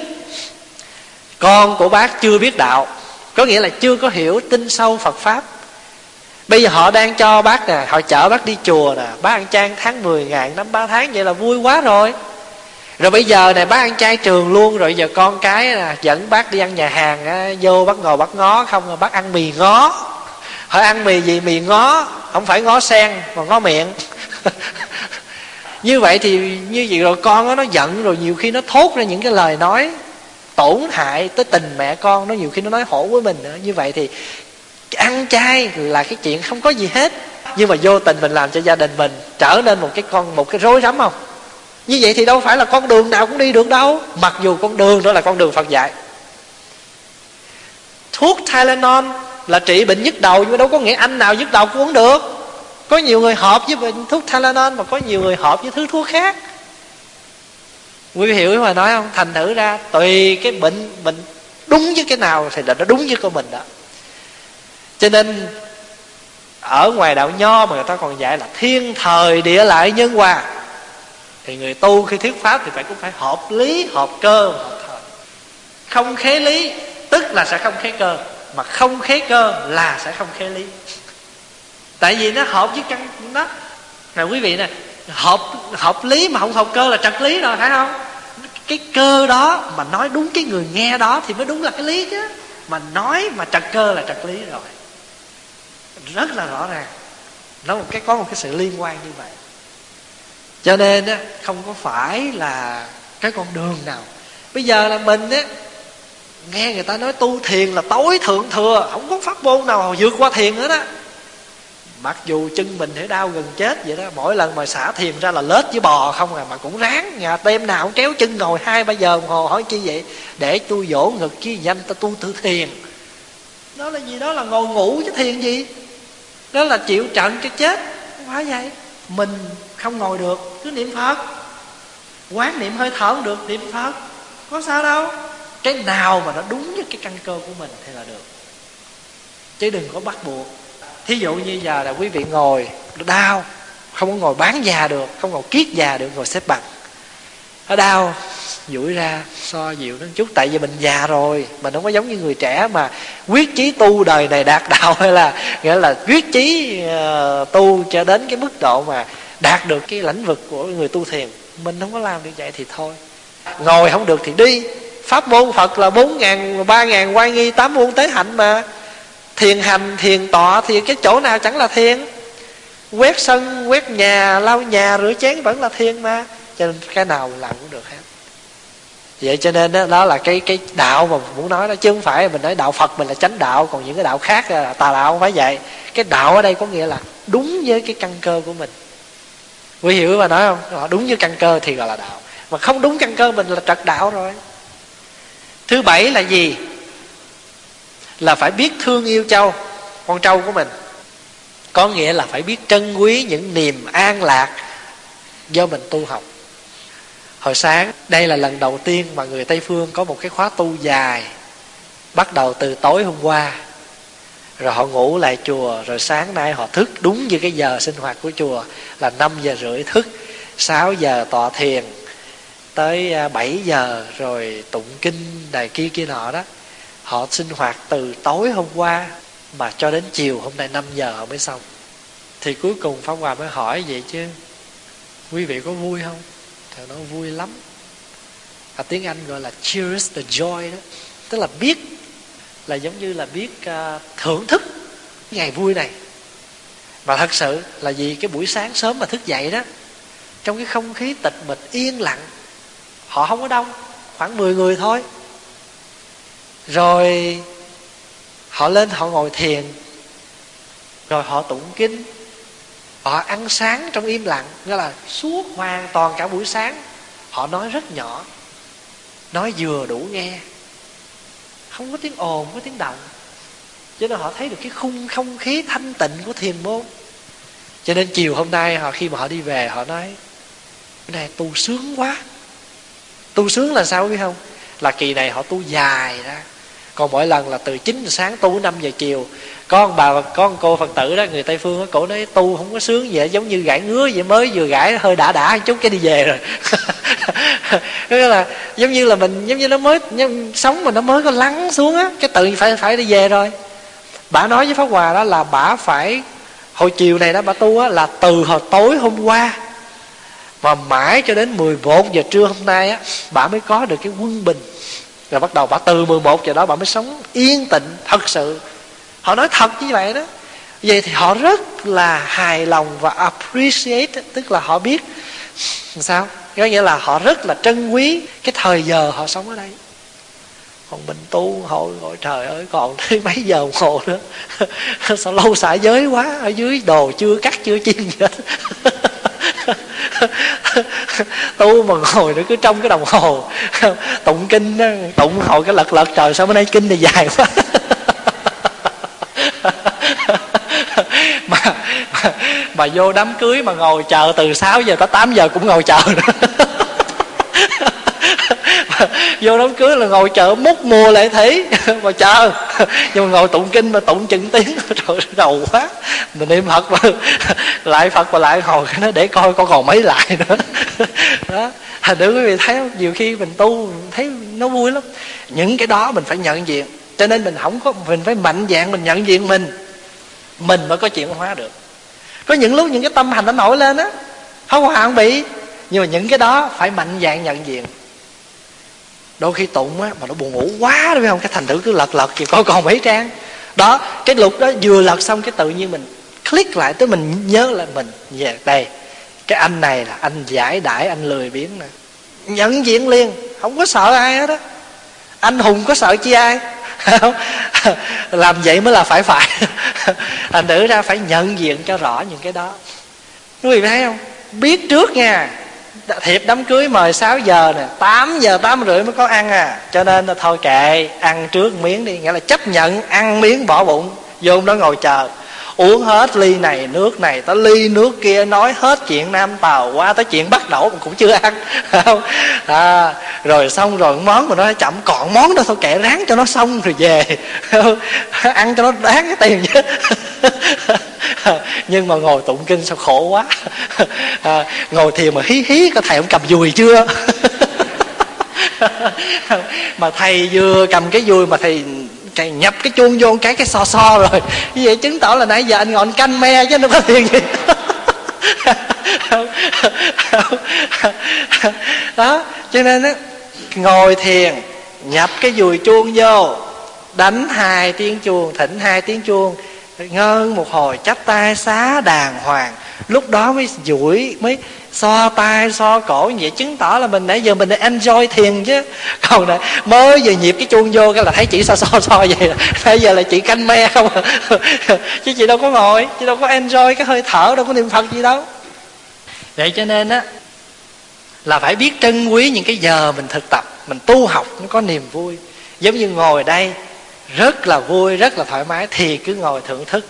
con của bác chưa biết đạo. Có nghĩa là chưa có hiểu tin sâu phật pháp. Bây giờ họ đang cho bác nè, họ chở bác đi chùa nè. Bác ăn trang tháng 10 ngàn năm ba tháng, vậy là vui quá rồi rồi bây giờ này bác ăn chay trường luôn rồi giờ con cái là dẫn bác đi ăn nhà hàng á, vô bác ngồi bác ngó không rồi bác ăn mì ngó. Hỏi ăn mì gì mì ngó? Không phải ngó sen mà ngó miệng. *laughs* Như vậy thì như vậy rồi con đó, nó giận rồi nhiều khi nó thốt ra những cái lời nói tổn hại tới tình mẹ con nó nhiều khi nó nói hổ với mình nữa. Như vậy thì ăn chay là cái chuyện không có gì hết. Nhưng mà vô tình mình làm cho gia đình mình trở nên một cái con một cái rối rắm không? Như vậy thì đâu phải là con đường nào cũng đi được đâu. Mặc dù con đường đó là con đường phật dạy. Thuốc Tylenol là trị bệnh nhức đầu, nhưng mà đâu có nghĩa anh nào nhức đầu cũng uống được. Có nhiều người hợp với bệnh thuốc Tylenol mà có nhiều người hợp với thứ thuốc khác. Quý vị hiểu mà nói không? Thành thử ra, tùy cái bệnh bệnh đúng với cái nào thì là nó đúng với của mình đó. Cho nên, ở ngoài đạo nho mà người ta còn dạy là thiên thời địa lại nhân hòa thì người tu khi thuyết pháp thì phải cũng phải hợp lý, hợp cơ, hợp thời. Không khế lý, tức là sẽ không khế cơ. Mà không khế cơ là sẽ không khế lý. Tại vì nó hợp với căn nó nè, quý vị nè, hợp hợp lý mà không hợp cơ là trật lý rồi, phải không? Cái cơ đó mà nói đúng cái người nghe đó thì mới đúng là cái lý chứ. Mà nói mà trật cơ là trật lý rồi. Rất là rõ ràng. Nó một cái, có một cái sự liên quan như vậy cho nên á, không có phải là cái con đường nào. Bây giờ là mình á, nghe người ta nói tu thiền là tối thượng thừa, không có pháp môn nào vượt qua thiền hết á. Mặc dù chân mình thể đau gần chết vậy đó, mỗi lần mà xả thiền ra là lết với bò không à mà cũng ráng, nhà tem nào cũng kéo chân ngồi hai ba giờ đồng hồ hỏi chi vậy, để tôi dỗ ngực chi danh ta tu thử thiền. Đó là gì? Đó là ngồi ngủ chứ thiền gì? Đó là chịu trận cho chết. Không phải vậy. Mình không ngồi được cứ niệm phật. Quán niệm hơi thở được niệm phật. Có sao đâu. Cái nào mà nó đúng với cái căn cơ của mình thì là được. Chứ đừng có bắt buộc. Thí dụ như giờ là quý vị ngồi đau không có ngồi bán già được không ngồi kiết già được ngồi xếp bằng. Nó đau duỗi ra so dịu nó chút tại vì mình già rồi mình không có giống như người trẻ mà quyết chí tu đời này đạt đạo *laughs* hay là nghĩa là quyết chí uh, tu cho đến cái mức độ mà đạt được cái lãnh vực của người tu thiền mình không có làm được vậy thì thôi. Ngồi không được thì đi. Pháp môn phật là bốn ngàn ba ngàn quay nghi tám môn tế hạnh mà. Thiền hành thiền tọa thì cái chỗ nào chẳng là thiền. Quét sân quét nhà lau nhà rửa chén vẫn là thiền mà. Cho nên cái nào làm cũng được hết. Vậy cho nên đó, đó là cái cái đạo mà muốn nói đó. Chứ không phải mình nói đạo phật mình là chánh đạo còn những cái đạo khác là tà đạo không phải vậy. Cái đạo ở đây có nghĩa là đúng với cái căn cơ của mình quý hiểu mà nói không? Họ đúng như căn cơ thì gọi là đạo. Mà không đúng căn cơ mình là trật đạo rồi. Thứ bảy là gì? Là phải biết thương yêu châu, con trâu của mình. Có nghĩa là phải biết trân quý những niềm an lạc do mình tu học. Hồi sáng, đây là lần đầu tiên mà người tây phương có một cái khóa tu dài bắt đầu từ tối hôm qua rồi họ ngủ lại chùa rồi sáng nay họ thức đúng như cái giờ sinh hoạt của chùa là 5 giờ rưỡi thức 6 giờ tọa thiền tới à, 7 giờ rồi tụng kinh đài kia kia nọ đó. Họ sinh hoạt từ tối hôm qua mà cho đến chiều hôm nay 5 giờ họ mới xong. Thì cuối cùng pháp hòa mới hỏi vậy chứ quý vị có vui không? Thì nó vui lắm. À, tiếng anh gọi là cherish the joy đó. Tức là biết là giống như là biết uh, thưởng thức ngày vui này. Mà thật sự là vì cái buổi sáng sớm mà thức dậy đó trong cái không khí tịch mịch yên lặng họ không có đông khoảng 10 người thôi. Rồi họ lên họ ngồi thiền rồi họ tụng kinh họ ăn sáng trong im lặng nghĩa là suốt hoàn toàn cả buổi sáng. Họ nói rất nhỏ nói vừa đủ nghe không có tiếng ồn, không có tiếng động. Cho nên họ thấy được cái khung, không khí thanh tịnh của thiền môn. Cho nên chiều hôm nay họ, khi mà họ đi về, họ nói cái này tu sướng quá. Tu sướng là sao biết không? Là kỳ này họ tu dài ra. Còn mỗi lần là từ 9 giờ sáng tu 5 giờ chiều con bà con cô phật tử đó người tây phương đó, cổ nói tu không có sướng vậy giống như gãi ngứa vậy mới vừa gãi hơi đã đã chút cái đi về rồi. *laughs* Nghĩa là giống như là mình giống như nó mới giống, sống mà nó mới có lắng xuống á cái tự phải phải đi về rồi. Bà nói với pháp hòa đó là bà phải hồi chiều này đó bà tu á là từ hồi tối hôm qua mà mãi cho đến 11 giờ trưa hôm nay á bà mới có được cái quân bình. Rồi bắt đầu bà từ 11 giờ đó bà mới sống yên tịnh thật sự họ nói thật như vậy đó. Vậy thì họ rất là hài lòng và appreciate, tức là họ biết sao? Có nghĩa là họ rất là trân quý cái thời giờ họ sống ở đây. Còn mình tu hội gọi trời ơi, còn *laughs* tới mấy giờ đồng hồ nữa. *laughs* Sao lâu xả giới quá, ở dưới đồ chưa cắt, chưa chiên gì hết. *laughs* Tu mà ngồi nữa cứ trong cái đồng hồ. Tụng kinh tụng hồi cái lật lật, trời, sao bữa nay kinh này dài quá. *laughs* mà, mà mà vô đám cưới mà ngồi chờ từ 6 giờ tới 8 giờ cũng ngồi chờ *laughs* vô đám cưới là ngồi chợ múc mua lại thấy. *laughs* Mà chờ. Nhưng mà ngồi tụng kinh mà tụng chừng tiếng. Trời đầu quá. Mình niệm phật mà lại phật và lại ngồi nó để coi con còn mấy lại nữa. Đó. Thành nữ quý vị thấy không? Nhiều khi mình tu mình thấy nó vui lắm. Những cái đó mình phải nhận diện. Cho nên mình không có mình phải mạnh dạng mình nhận diện mình mình mới có chuyện hóa được. Có những lúc những cái tâm hành nó nổi lên á không hòa không bị nhưng mà những cái đó phải mạnh dạng nhận diện. Đôi khi tụng á mà nó buồn ngủ quá đúng không? Cái thành thử cứ lật lật kìa coi còn mấy trang. Đó cái lục đó vừa lật xong cái tự nhiên mình click lại tới mình nhớ lại mình. Về yeah, đây cái anh này là anh giải đãi anh lười biếng nè. Nhận diện liền không có sợ ai hết á. Anh hùng có sợ chi ai? *laughs* làm vậy mới là phải phải. *laughs* Thành thử ra phải nhận diện cho rõ những cái đó. Quý vị thấy không? Biết trước nha. Thiệp đám cưới mời 6 giờ nè 8 giờ 8 rưỡi mới có ăn à. Cho nên là thôi kệ, ăn trước miếng đi. Nghĩa là chấp nhận ăn miếng bỏ bụng, vô đó ngồi chờ uống hết ly này nước này tới ly nước kia nói hết chuyện nam tàu qua tới chuyện bắt đầu cũng chưa ăn. Không? À, rồi xong rồi món mà nó chậm còn món đó thôi kệ ráng cho nó xong rồi về. Ăn cho nó đáng cái tiền chứ. Nhưng mà ngồi tụng kinh sao khổ quá. À, ngồi thiền mà hí hí có thầy ông cầm dùi chưa? Mà thầy vừa cầm cái dùi mà thầy cái nhập cái chuông vô cái cái so so rồi. Như vậy chứng tỏ là nãy giờ anh ngọn canh me chứ nó có tiền gì. *laughs* Đó, cho nên á, ngồi thiền, nhập cái dùi chuông vô, đánh hai tiếng chuông, thỉnh hai tiếng chuông, ngân một hồi, chắp tay xá đàng hoàng. Lúc đó mới duỗi, mới so tay so cổ như vậy chứng tỏ là mình nãy giờ mình đã enjoy thiền chứ. Còn này mới vừa nhịp cái chuông vô cái là thấy chị so so so vậy bây giờ là chị canh me không à. *laughs* chứ chị đâu có ngồi, chị đâu có enjoy cái hơi thở, đâu có niệm phật gì đâu. Vậy cho nên á, là phải biết trân quý những cái giờ mình thực tập, mình tu học nó có niềm vui. Giống như ngồi đây, rất là vui, rất là thoải mái, thì cứ ngồi thưởng thức,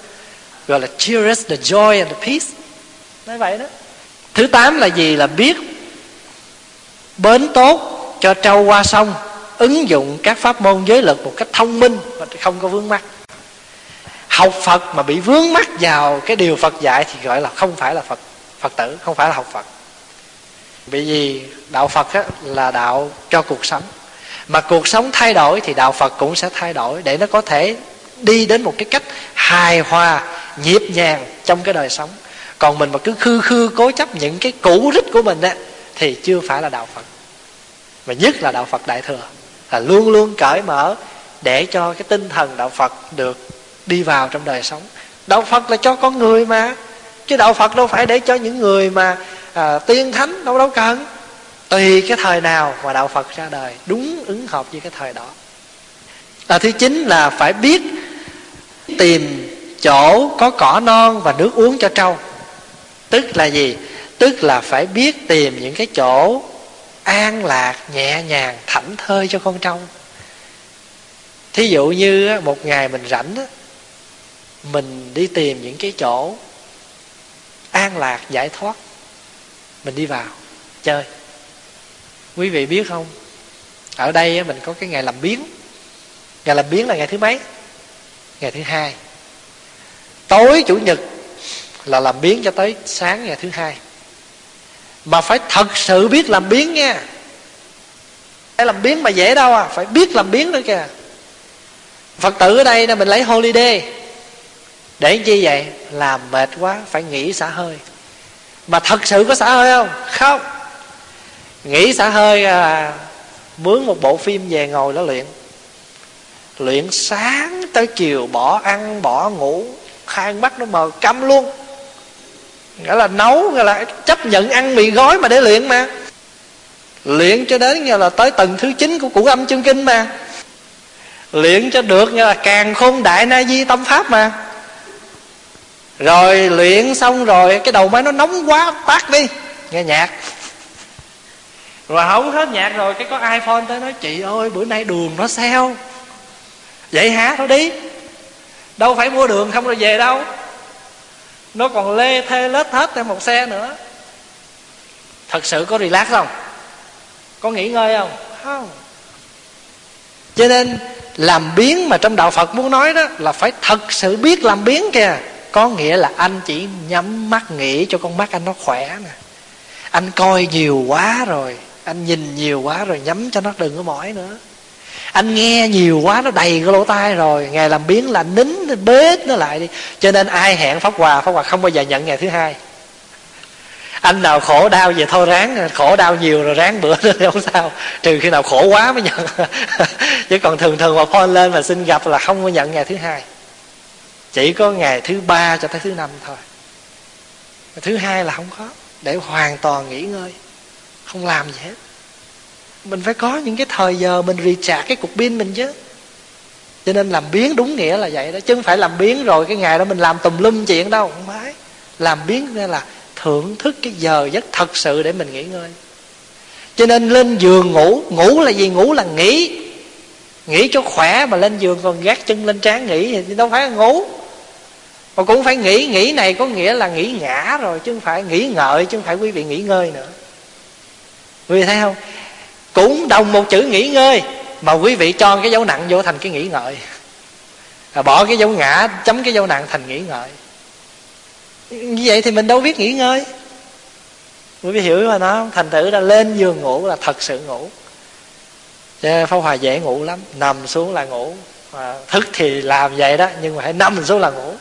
gọi là cherish the joy and the peace. Nói vậy đó thứ tám là gì? Là biết bến tốt cho trâu qua sông ứng dụng các pháp môn giới lực một cách thông minh và không có vướng mắc. Học phật mà bị vướng mắc vào cái điều phật dạy thì gọi là không phải là phật phật tử không phải là học phật. Bởi vì đạo phật á, là đạo cho cuộc sống. Mà cuộc sống thay đổi thì đạo phật cũng sẽ thay đổi để nó có thể đi đến một cái cách hài hòa nhịp nhàng trong cái đời sống còn mình mà cứ khư khư cố chấp những cái cũ rích của mình á thì chưa phải là đạo phật. Và nhất là đạo phật đại thừa là luôn luôn cởi mở để cho cái tinh thần đạo phật được đi vào trong đời sống. Đạo phật là cho con người mà chứ đạo phật đâu phải để cho những người mà à, tiên thánh đâu đâu cần. Tùy cái thời nào mà đạo phật ra đời đúng ứng hợp với cái thời đó. À, thứ chín là phải biết tìm chỗ có cỏ non và nước uống cho trâu tức là gì? Tức là phải biết tìm những cái chỗ an lạc, nhẹ nhàng, thảnh thơi cho con trâu thí dụ như một ngày mình rảnh mình đi tìm những cái chỗ an lạc, giải thoát, mình đi vào, chơi. Quý vị biết không? Ở đây mình có cái ngày làm biến ngày làm biến là ngày thứ mấy? Ngày thứ hai. Tối, chủ nhật là làm biến cho tới sáng ngày thứ hai. Mà phải thật sự biết làm biến nha. Phải làm biến mà dễ đâu à phải biết làm biến nữa kìa. Phật tử ở đây là mình lấy holiday. Để chi vậy? Làm mệt quá, phải nghỉ xả hơi. Mà thật sự có xả hơi không? Không. Nghỉ xả hơi là mướn một bộ phim về ngồi đó luyện. Luyện sáng tới chiều, bỏ ăn, bỏ ngủ, hai mắt nó mờ câm luôn nghĩa là nấu, nghĩa là chấp nhận ăn mì gói mà để luyện mà. Luyện cho đến, nghĩa là tới tầng thứ chín của củ âm chương kinh mà. Luyện cho được, nghĩa là càng khôn đại na di tâm pháp mà. Rồi luyện xong rồi, cái đầu máy nó nóng quá tắt đi. Nghe nhạc. Rồi không hết nhạc rồi, cái có iphone tới nói, chị ơi, bữa nay đường nó sao vậy hả? Thôi đi. Đâu phải mua đường không rồi về đâu nó còn lê thê lết hết thêm một xe nữa. Thật sự có relax không? Có nghỉ ngơi không? Không. Cho nên làm biến mà trong đạo phật muốn nói đó là phải thật sự biết làm biến kìa. Có nghĩa là anh chỉ nhắm mắt nghĩ cho con mắt anh nó khỏe nè. Anh coi nhiều quá rồi anh nhìn nhiều quá rồi nhắm cho nó đừng có mỏi nữa anh nghe nhiều quá, nó đầy cái lỗ tai rồi. Ngày làm biến là nín, bết nó lại đi. Cho nên ai hẹn pháp hòa pháp hòa không bao giờ nhận ngày thứ hai. Anh nào khổ đau về thôi ráng, khổ đau nhiều rồi ráng bữa nữa không sao. Trừ khi nào khổ quá mới nhận. *laughs* Chứ còn thường thường mà phone lên mà xin gặp là không có nhận ngày thứ hai. Chỉ có ngày thứ ba cho tới thứ năm thôi. Thứ hai là không có, để hoàn toàn nghỉ ngơi, không làm gì hết mình phải có những cái thời giờ mình recharge cái cục pin mình chứ. Cho nên làm biến đúng nghĩa là vậy đó, chứ không phải làm biến rồi cái ngày đó mình làm tùm lum chuyện đâu, không phải. Làm biến nghĩa là thưởng thức cái giờ giấc thật sự để mình nghỉ ngơi. Cho nên lên giường ngủ ngủ là gì? Ngủ là nghỉ. Nghỉ cho khỏe mà lên giường còn gác chân lên trán nghỉ thì đâu phải ngủ. Mà cũng phải nghỉ nghỉ này có nghĩa là nghỉ ngã rồi, chứ không phải nghỉ ngợi, chứ không phải quý vị nghỉ ngơi nữa. Quý vị thấy không? Cũng đồng một chữ nghỉ ngơi. Mà quý vị cho cái dấu nặng vô thành cái nghỉ ngợi. À, bỏ cái dấu ngã chấm cái dấu nặng thành nghỉ ngợi. Như vậy thì mình đâu biết nghỉ ngơi. Quý vị hiểu mà nó thành thử ra lên giường ngủ là thật sự ngủ. Phong Hòa dễ ngủ lắm. Nằm xuống là ngủ. À, Thức thì làm vậy đó Nhưng mà hãy nằm xuống là ngủ.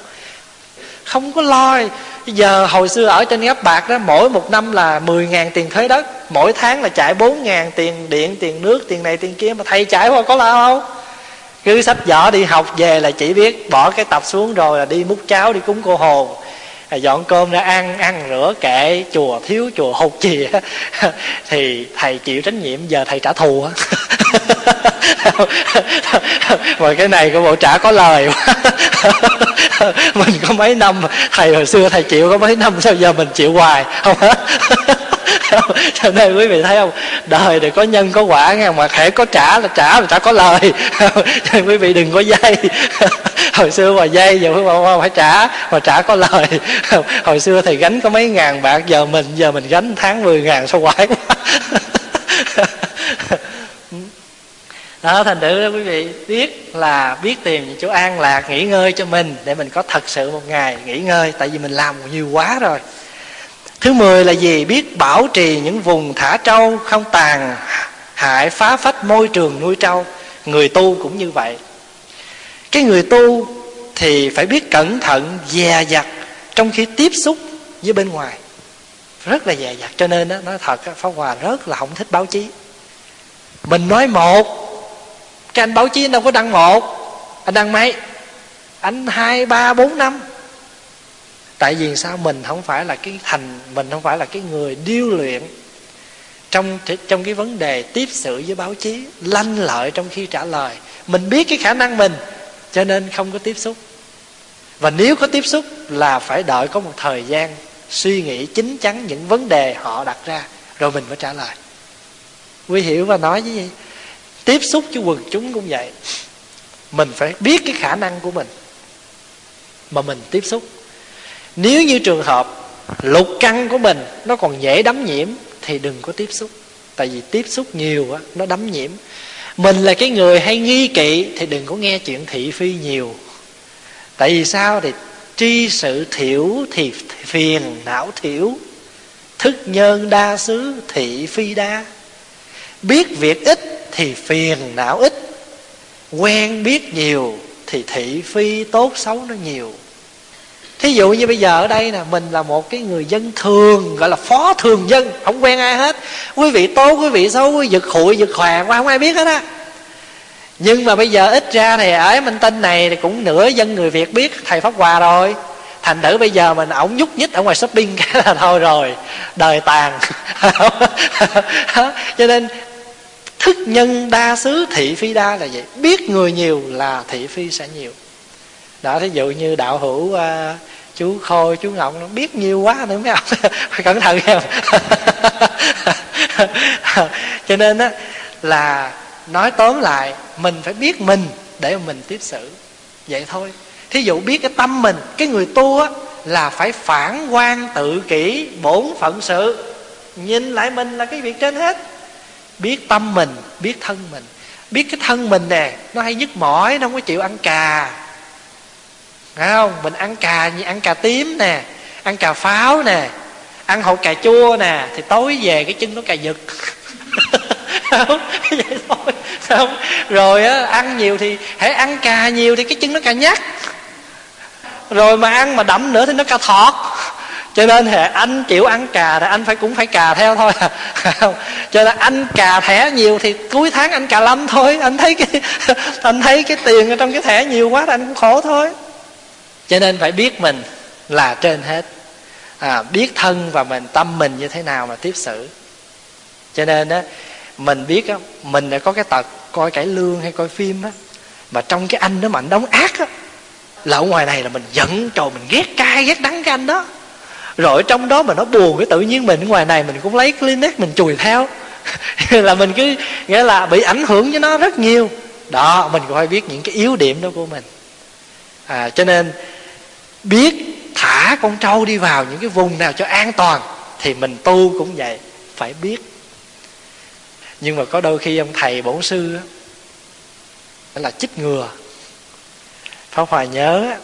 Không có lo giờ hồi xưa ở trên gấp bạc đó mỗi một năm là 10 ngàn tiền thuế đất mỗi tháng là chạy 4 ngàn tiền điện tiền nước tiền này tiền kia mà thầy chạy qua có lao không? Cứ sách vở đi học về là chỉ biết bỏ cái tập xuống rồi là đi múc cháo đi cúng cô hồn. À, dọn cơm ra ăn ăn rửa kệ chùa thiếu chùa hụt gì *laughs* thì thầy chịu trách nhiệm giờ thầy trả thù á. *laughs* Mà cái này của bộ trả có lời *laughs* mình có mấy năm thầy hồi xưa thầy chịu có mấy năm sao giờ mình chịu hoài? Không hết *laughs* cho nên quý vị thấy không? Đời thì có nhân, có quả nghe mà thể có trả là trả là trả có lời. *laughs* Cho nên quý vị đừng có dây. *laughs* Hồi xưa mà dây giờ quý phải trả, mà trả có lời. Hồi xưa thì gánh có mấy ngàn bạc, giờ mình giờ mình gánh tháng 10 ngàn sao quái quá. Đó, thành thử đó quý vị, biết là biết tìm những chỗ an lạc, nghỉ ngơi cho mình, để mình có thật sự một ngày nghỉ ngơi, tại vì mình làm nhiều quá rồi thứ mười là gì? Biết bảo trì những vùng thả trâu không tàn hại phá phách môi trường nuôi trâu. Người tu cũng như vậy. Cái người tu thì phải biết cẩn thận dè dặt trong khi tiếp xúc với bên ngoài. Rất là dè dặt cho nên đó, nói thật pháp hòa rất là không thích báo chí. Mình nói một cái anh báo chí anh đâu có đăng một anh đăng mấy? Anh hai ba bốn năm tại vì sao? Mình không phải là cái thành mình không phải là cái người điêu luyện trong trong cái vấn đề tiếp sự với báo chí, lanh lợi trong khi trả lời. Mình biết cái khả năng mình, cho nên không có tiếp xúc. Và nếu có tiếp xúc là phải đợi có một thời gian suy nghĩ chính chắn những vấn đề họ đặt ra, rồi mình mới trả lời. Quý hiểu và nói với gì? Tiếp xúc với quần chúng cũng vậy. Mình phải biết cái khả năng của mình mà mình tiếp xúc nếu như trường hợp lục căn của mình nó còn dễ đấm nhiễm, thì đừng có tiếp xúc. Tại vì tiếp xúc nhiều á, nó đấm nhiễm. Mình là cái người hay nghi kỵ, thì đừng có nghe chuyện thị phi nhiều. Tại vì sao? Thì tri sự thiểu thì phiền não thiểu. Thức nhân đa xứ thị phi đa. Biết việc ít thì phiền não ít. Quen biết nhiều thì thị phi tốt xấu nó nhiều thí dụ như bây giờ ở đây nè, mình là một cái người dân thường, gọi là phó thường dân, không quen ai hết. Quý vị tốt, quý vị xấu, quý vị giật khụi giật khòe qua không ai biết hết á. Nhưng mà bây giờ ít ra thì ở minh tinh này thì cũng nửa dân người việt biết thầy pháp hòa rồi. Thành thử bây giờ mình ổng nhúc nhích ở ngoài shopping *laughs* cái là thôi rồi, đời tàn. *laughs* Cho nên thức nhân đa xứ thị phi đa là vậy. Biết người nhiều là thị phi sẽ nhiều đó thí dụ như đạo hữu uh, chú khôi chú ngọc nó biết nhiều quá nữa mấy ông phải cẩn thận em *laughs* cho nên á là nói tóm lại mình phải biết mình để mà mình tiếp xử. Vậy thôi. Thí dụ biết cái tâm mình cái người tu á là phải phản quan tự kỷ bổn phận sự. Nhìn lại mình là cái việc trên hết. Biết tâm mình biết thân mình. Biết cái thân mình nè nó hay nhức mỏi nó không có chịu ăn cà phải không? Mình ăn cà như ăn cà tím nè, ăn cà pháo nè, ăn hột cà chua nè, thì tối về cái chân nó cà giật. *laughs* Không? Vậy thôi không? Rồi á, ăn nhiều thì hãy ăn cà nhiều thì cái chân nó cà nhắc. Rồi mà ăn mà đậm nữa thì nó cà thọt. Cho nên thì anh chịu ăn cà thì anh phải cũng phải cà theo thôi. *laughs* Không? Cho nên anh cà thẻ nhiều thì cuối tháng anh cà lâm thôi. Anh thấy cái, *laughs* anh thấy cái tiền ở trong cái thẻ nhiều quá thì anh cũng khổ thôi cho nên phải biết mình là trên hết. À, biết thân và mình tâm mình như thế nào mà tiếp xử. Cho nên đó mình biết á mình đã có cái tật coi cải lương hay coi phim á mà trong cái anh đó mà anh đóng ác á là ở ngoài này là mình giận trời mình ghét cay ghét đắng cái anh đó. Rồi trong đó mà nó buồn cái tự nhiên mình ngoài này mình cũng lấy Kleenex mình chùi theo. *laughs* Là mình cứ nghĩa là bị ảnh hưởng với nó rất nhiều. Đó mình cũng phải biết những cái yếu điểm đó của mình à, cho nên biết thả con trâu đi vào những cái vùng nào cho an toàn thì mình tu cũng vậy phải biết. Nhưng mà có đôi khi ông thầy bổn sư đó là chích ngừa. Pháp hòa nhớ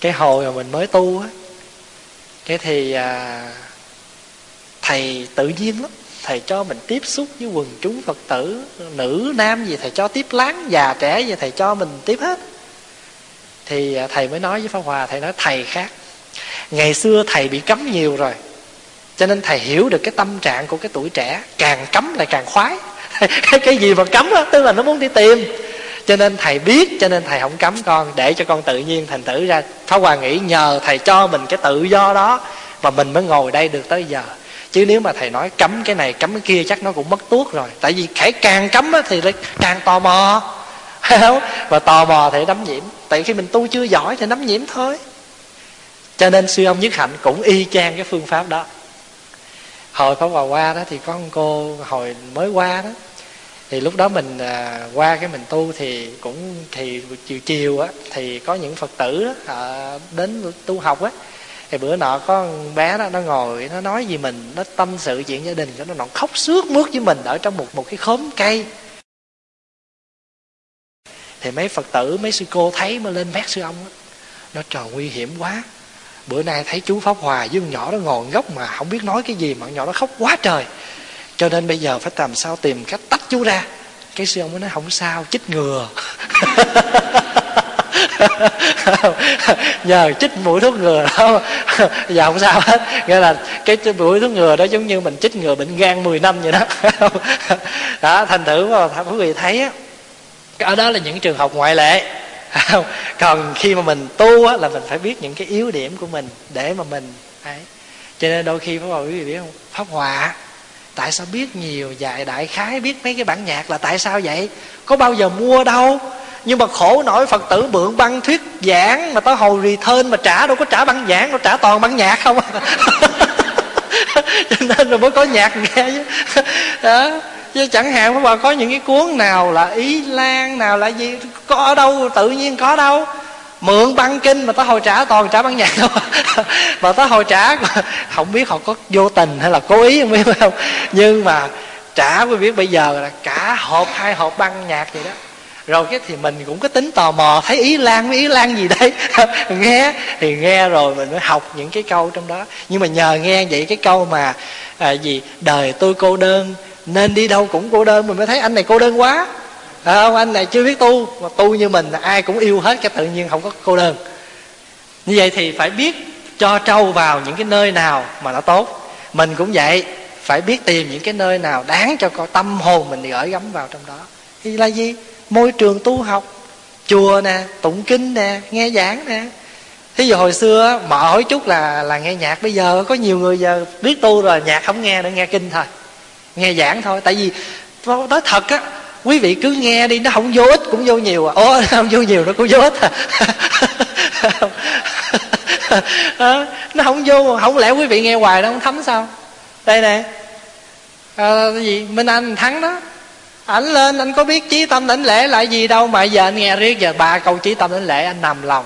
cái hồi mà mình mới tu á cái thì à, thầy tự nhiên lắm. Thầy cho mình tiếp xúc với quần chúng phật tử nữ nam gì thầy cho tiếp láng già trẻ gì thầy cho mình tiếp hết thì à, thầy mới nói với pháp hòa thầy nói thầy khác. Ngày xưa thầy bị cấm nhiều rồi. Cho nên thầy hiểu được cái tâm trạng của cái tuổi trẻ càng cấm lại càng khoái. Cái, *laughs* cái gì mà cấm đó tức là nó muốn đi tìm. Cho nên thầy biết cho nên thầy không cấm con để cho con tự nhiên thành tử ra. Pháp hòa nghĩ nhờ thầy cho mình cái tự do đó mà mình mới ngồi đây được tới giờ. Chứ nếu mà thầy nói cấm cái này cấm cái kia chắc nó cũng mất tuốt rồi. Tại vì khải càng cấm thì lại càng tò mò và tò mò thì đắm nhiễm. Tại khi mình tu chưa giỏi thì đắm nhiễm thôi. Cho nên sư ông nhất hạnh cũng y chang cái phương pháp đó. Hồi pháp hòa qua đó thì có một cô hồi mới qua đó. Thì lúc đó mình à, qua cái mình tu thì cũng thì chiều chiều á thì có những phật tử đó, à, đến tu học á. Thì bữa nọ có con bé đó nó ngồi nó nói gì mình nó tâm sự chuyện gia đình nó nó khóc sướt mướt với mình ở trong một một cái khóm cây thì mấy phật tử, mấy sư cô thấy mới lên mét sư ông đó. nó trời nguy hiểm quá. Bữa nay thấy chú pháp hòa với con nhỏ đó ngồi gốc mà không biết nói cái gì, mà con nhỏ nó khóc quá trời. Cho nên bây giờ phải làm sao tìm cách tách chú ra. Cái sư ông mới nói, không sao, chích ngừa. *laughs* Nhờ chích mũi thuốc ngừa đó. Giờ *laughs* dạ, không sao hết. Nghĩa là cái mũi thuốc ngừa đó giống như mình chích ngừa bệnh gan 10 năm vậy đó. *laughs* Đó, thành thử mà quý vị thấy á ở đó là những trường hợp ngoại lệ. Còn khi mà mình tu á, là mình phải biết những cái yếu điểm của mình để mà mình, ấy. Cho nên đôi khi pháp hòa quý vị biết không? Pháp hòa, tại sao biết nhiều dạy đại khái, biết mấy cái bản nhạc là tại sao vậy? Có bao giờ mua đâu. Nhưng mà khổ nổi phật tử bượng băng thuyết giảng mà tới hồi return mà trả đâu có trả băng giảng, đâu trả toàn băng nhạc không? *laughs* Cho nên rồi mới có nhạc nghe chứ. Đó chứ chẳng hạn phải bà có những cái cuốn nào là ý lan nào là gì có ở đâu tự nhiên có đâu. Mượn băng kinh mà tới hồi trả toàn trả băng nhạc thôi. *laughs* Mà tới hồi trả *laughs* không biết họ có vô tình hay là cố ý không biết không. Nhưng mà trả mới biết bây giờ là cả hộp hai hộp băng nhạc vậy đó. Rồi cái thì mình cũng có tính tò mò thấy ý lan ý lan gì đấy. *laughs* Nghe thì nghe rồi mình mới học những cái câu trong đó. Nhưng mà nhờ nghe vậy cái câu mà à, gì đời tôi cô đơn nên đi đâu cũng cô đơn mình mới thấy anh này cô đơn quá. À, không? Anh này chưa biết tu mà tu như mình ai cũng yêu hết cái tự nhiên không có cô đơn. Như vậy thì phải biết cho trâu vào những cái nơi nào mà nó tốt. Mình cũng vậy phải biết tìm những cái nơi nào đáng cho con tâm hồn mình gửi gắm vào trong đó. Thì là gì? Môi trường tu học chùa nè tụng kinh nè nghe giảng nè. Thí dụ hồi xưa mở chút là là nghe nhạc. Bây giờ có nhiều người giờ biết tu rồi nhạc không nghe nữa nghe kinh thôi nghe giảng thôi. Tại vì nói thật á quý vị cứ nghe đi nó không vô ích cũng vô nhiều à. Ủa *laughs* không vô nhiều nó cũng vô ích à. *laughs* Ờ, nó không vô không lẽ quý vị nghe hoài nó không thấm sao? Đây nè. À, cái gì? Minh anh thắng đó. Ảnh lên anh có biết trí tâm đảnh lễ lại gì đâu mà giờ anh nghe riết giờ ba câu trí tâm đảnh lễ anh nằm lòng.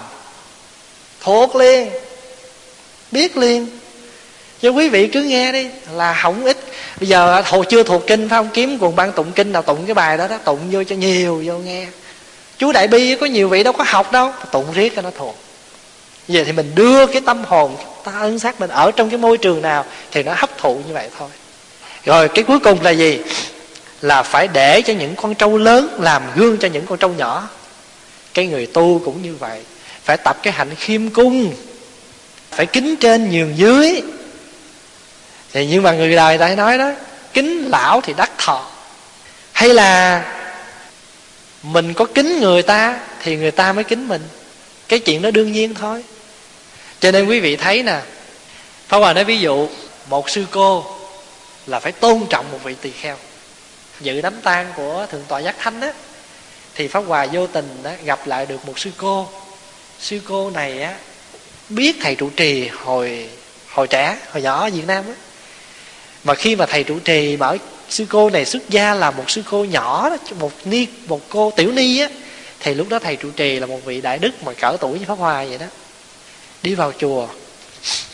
Thuộc liền. Biết liền chứ quý vị cứ nghe đi, là không ít. Bây giờ hồ chưa thuộc kinh, phải không? Kiếm cùng ban tụng kinh nào tụng cái bài đó đó, tụng vô cho nhiều vô nghe. Chú đại bi có nhiều vị đâu có học đâu, tụng riết cho nó thuộc. Giờ thì mình đưa cái tâm hồn, ta ân sát mình ở trong cái môi trường nào thì nó hấp thụ như vậy thôi. Rồi cái cuối cùng là gì? Là phải để cho những con trâu lớn làm gương cho những con trâu nhỏ. Cái người tu cũng như vậy. Phải tập cái hạnh khiêm cung. Phải kính trên nhường dưới thì nhưng mà người đời ta nói đó kính lão thì đắc thọ. Hay là mình có kính người ta thì người ta mới kính mình. Cái chuyện đó đương nhiên thôi. Cho nên quý vị thấy nè Pháp Hòa nói ví dụ Một sư cô Là phải tôn trọng một vị tỳ kheo. Dự đám tang của Thượng tọa Giác Thanh á Thì Pháp Hòa vô tình đó, gặp lại được một sư cô. Sư cô này á Biết thầy trụ trì hồi hồi trẻ, hồi nhỏ ở Việt Nam á mà khi mà thầy trụ trì bảo sư cô này xuất gia là một sư cô nhỏ đó, một ni một cô tiểu ni á thì lúc đó thầy trụ trì là một vị đại đức mà cỡ tuổi như pháp hòa vậy đó. Đi vào chùa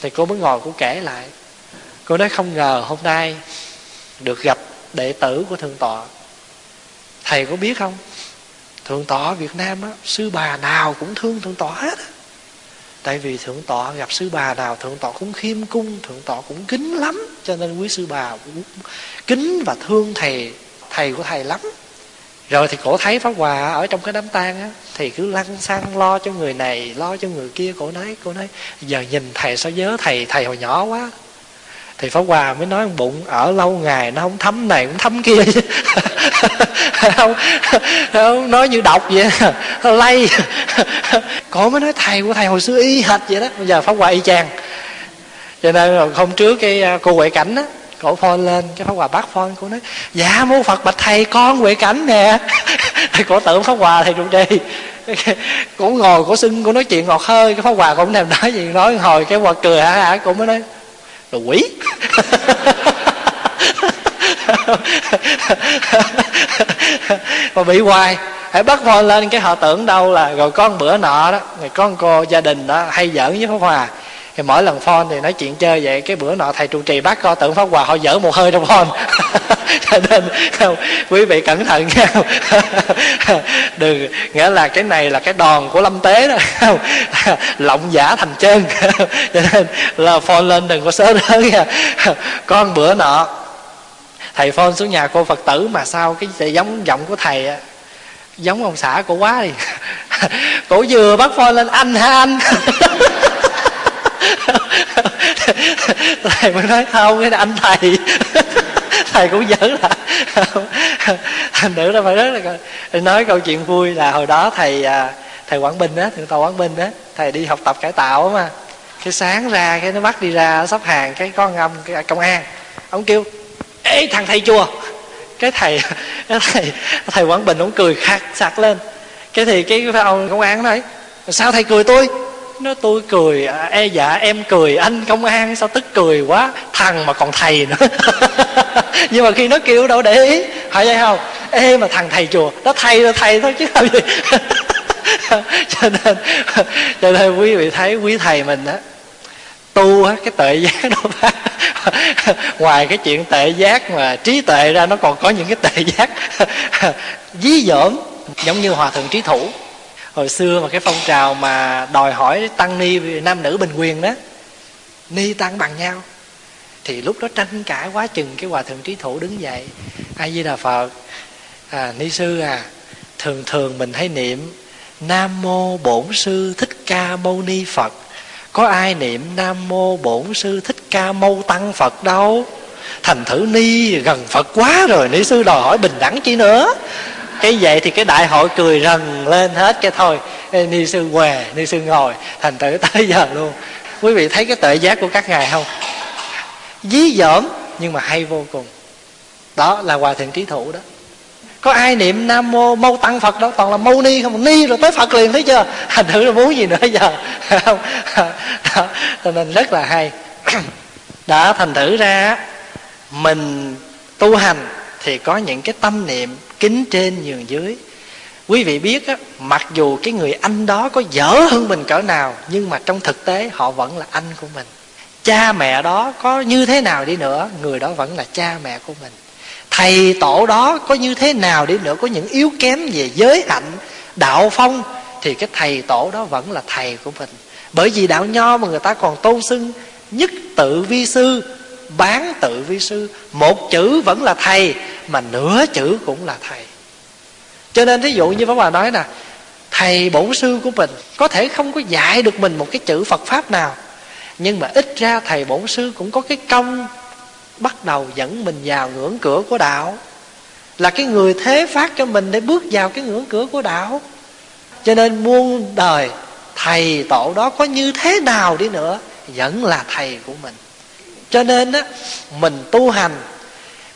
thì cô mới ngồi cô kể lại. Cô nói không ngờ hôm nay được gặp đệ tử của thượng tọa. Thầy có biết không? Thượng tọa việt nam á sư bà nào cũng thương thượng tọa hết á tại vì thượng tọa gặp sư bà nào, thượng tọa cũng khiêm cung, thượng tọa cũng kính lắm, cho nên quý sư bà cũng kính và thương thầy thầy của thầy lắm. Rồi thì cổ thấy pháp hòa ở trong cái đám tang á, thì cứ lăn xăng lo cho người này, lo cho người kia. Cổ nói cổ nói, giờ nhìn thầy sao nhớ thầy thầy hồi nhỏ quá thì pháp hòa mới nói bụng ở lâu ngày nó không thấm này cũng thấm kia *laughs* không, không nói như độc vậy nó lay. *laughs* Cổ mới nói thầy của thầy hồi xưa y hệt vậy đó. Bây giờ pháp hòa y chang. Cho nên hôm trước cái à, cô huệ cảnh á cổ phone lên cái pháp hòa bắt phone cô nói dạ mô phật bạch thầy con huệ cảnh nè. *laughs* Cổ tưởng pháp hòa thầy trụ trì cổ ngồi cổ xưng cổ nói chuyện ngọt hơi cái pháp hòa cũng thèm nói gì nói hồi cái hòa cười hả hả cổ mới nói đồ quỷ. Mà bị hoài. Hãy bắt phone lên cái họ tưởng đâu là, rồi con bữa nọ đó, rồi con cô gia đình đó hay giỡn với pháp hòa thì mỗi lần phone thì nói chuyện chơi vậy cái bữa nọ thầy trụ trì bác co tượng pháp hòa họ dở một hơi trong phone *laughs* cho nên không, quý vị cẩn thận nha. *laughs* Đừng nghĩa là cái này là cái đòn của lâm tế đó không lộng giả thành chân. *laughs* Cho nên là phone lên đừng có sớ đó nha. Con bữa nọ thầy phone xuống nhà cô phật tử mà sao cái giống giọng của thầy giống ông xã của quá đi. Cổ vừa bắt phone lên anh ha anh? *laughs* thầy mới nói, không, cái anh thầy. *laughs* Thầy cũng giỡn là thành nữ đó phải rất là nói câu chuyện vui là hồi đó thầy à, thầy quảng bình á, thượng tọa quảng bình á, thầy đi học tập cải tạo mà. Cái sáng ra, cái nó bắt đi ra sắp hàng, cái con âm cái công an, ông kêu, ê, thằng thầy chùa. Cái thầy *laughs* cái thầy thầy quảng bình ông cười khạc sặc lên. Cái thì cái ông công an nói, sao thầy cười tôi? Nó tôi cười à, e dạ em cười anh công an sao tức cười quá thằng mà còn thầy nữa. *laughs* Nhưng mà khi nó kêu đâu để ý phải vậy không? Ê mà thằng thầy chùa nó thầy là thầy thôi chứ không gì. *laughs* Cho nên *laughs* cho nên quý vị thấy quý thầy mình á tu á cái tệ giác đó bác ngoài cái chuyện tệ giác mà trí tuệ ra nó còn có những cái tệ giác dí dỏm giống như hòa thượng trí thủ hồi xưa mà cái phong trào mà đòi hỏi tăng ni nam nữ bình quyền đó, ni tăng bằng nhau. Thì lúc đó tranh cãi quá chừng, cái hòa thượng trí thủ đứng dậy ai di đà phật à ni sư à thường thường mình hay niệm nam mô bổn sư thích ca mâu ni phật. Có ai niệm nam mô bổn sư thích ca mâu tăng phật đâu? Thành thử ni gần phật quá rồi, ni sư đòi hỏi bình đẳng chi nữa cái vậy thì cái đại hội cười rần lên hết cái thôi. Ni sư què ni sư ngồi thành tử tới giờ luôn. Quý vị thấy cái tệ giác của các ngài không? Dí dỏm nhưng mà hay vô cùng. Đó là hòa thượng trí thủ đó. Có ai niệm nam mô mâu tăng phật đâu toàn là mâu ni không? Ni rồi tới phật liền thấy chưa? Thành thử là muốn gì nữa giờ? *laughs* Không. Đó, cho nên rất là hay. *clears throat* Đã thành thử ra mình tu hành thì có những cái tâm niệm kính trên nhường dưới. Quý vị biết á, mặc dù cái người anh đó có dở hơn mình cỡ nào, nhưng mà trong thực tế họ vẫn là anh của mình. Cha mẹ đó có như thế nào đi nữa, người đó vẫn là cha mẹ của mình. Thầy tổ đó có như thế nào đi nữa, có những yếu kém về giới hạnh, đạo phong, thì cái thầy tổ đó vẫn là thầy của mình. Bởi vì đạo nho mà người ta còn tôn xưng nhất tự vi sư bán tự vi sư. Một chữ vẫn là thầy, mà nửa chữ cũng là thầy. Cho nên thí dụ như pháp hòa nói nè, thầy bổn sư của mình có thể không có dạy được mình một cái chữ phật pháp nào, nhưng mà ít ra thầy bổn sư cũng có cái công bắt đầu dẫn mình vào ngưỡng cửa của đạo. Là cái người thế phát cho mình để bước vào cái ngưỡng cửa của đạo. Cho nên muôn đời thầy tổ đó có như thế nào đi nữa, vẫn là thầy của mình cho nên á, mình tu hành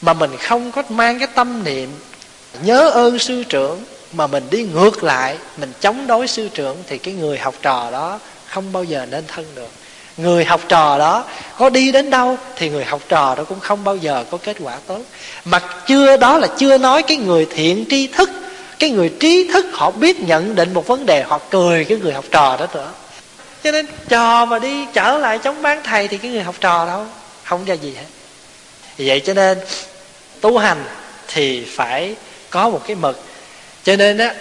mà mình không có mang cái tâm niệm, nhớ ơn sư trưởng mà mình đi ngược lại, mình chống đối sư trưởng thì cái người học trò đó không bao giờ nên thân được. Người học trò đó có đi đến đâu thì người học trò đó cũng không bao giờ có kết quả tốt. Mà chưa, đó là chưa nói cái người thiện tri thức, cái người trí thức họ biết nhận định một vấn đề, họ cười cái người học trò đó nữa. Cho nên trò mà đi trở lại chống bán thầy thì cái người học trò đâu? Không ra gì hết. Vậy cho nên, tu hành thì phải có một cái mực. Cho nên á,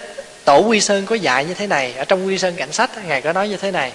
tổ quy sơn có dạy như thế này, ở trong quy sơn cảnh sách ngài có nói như thế này.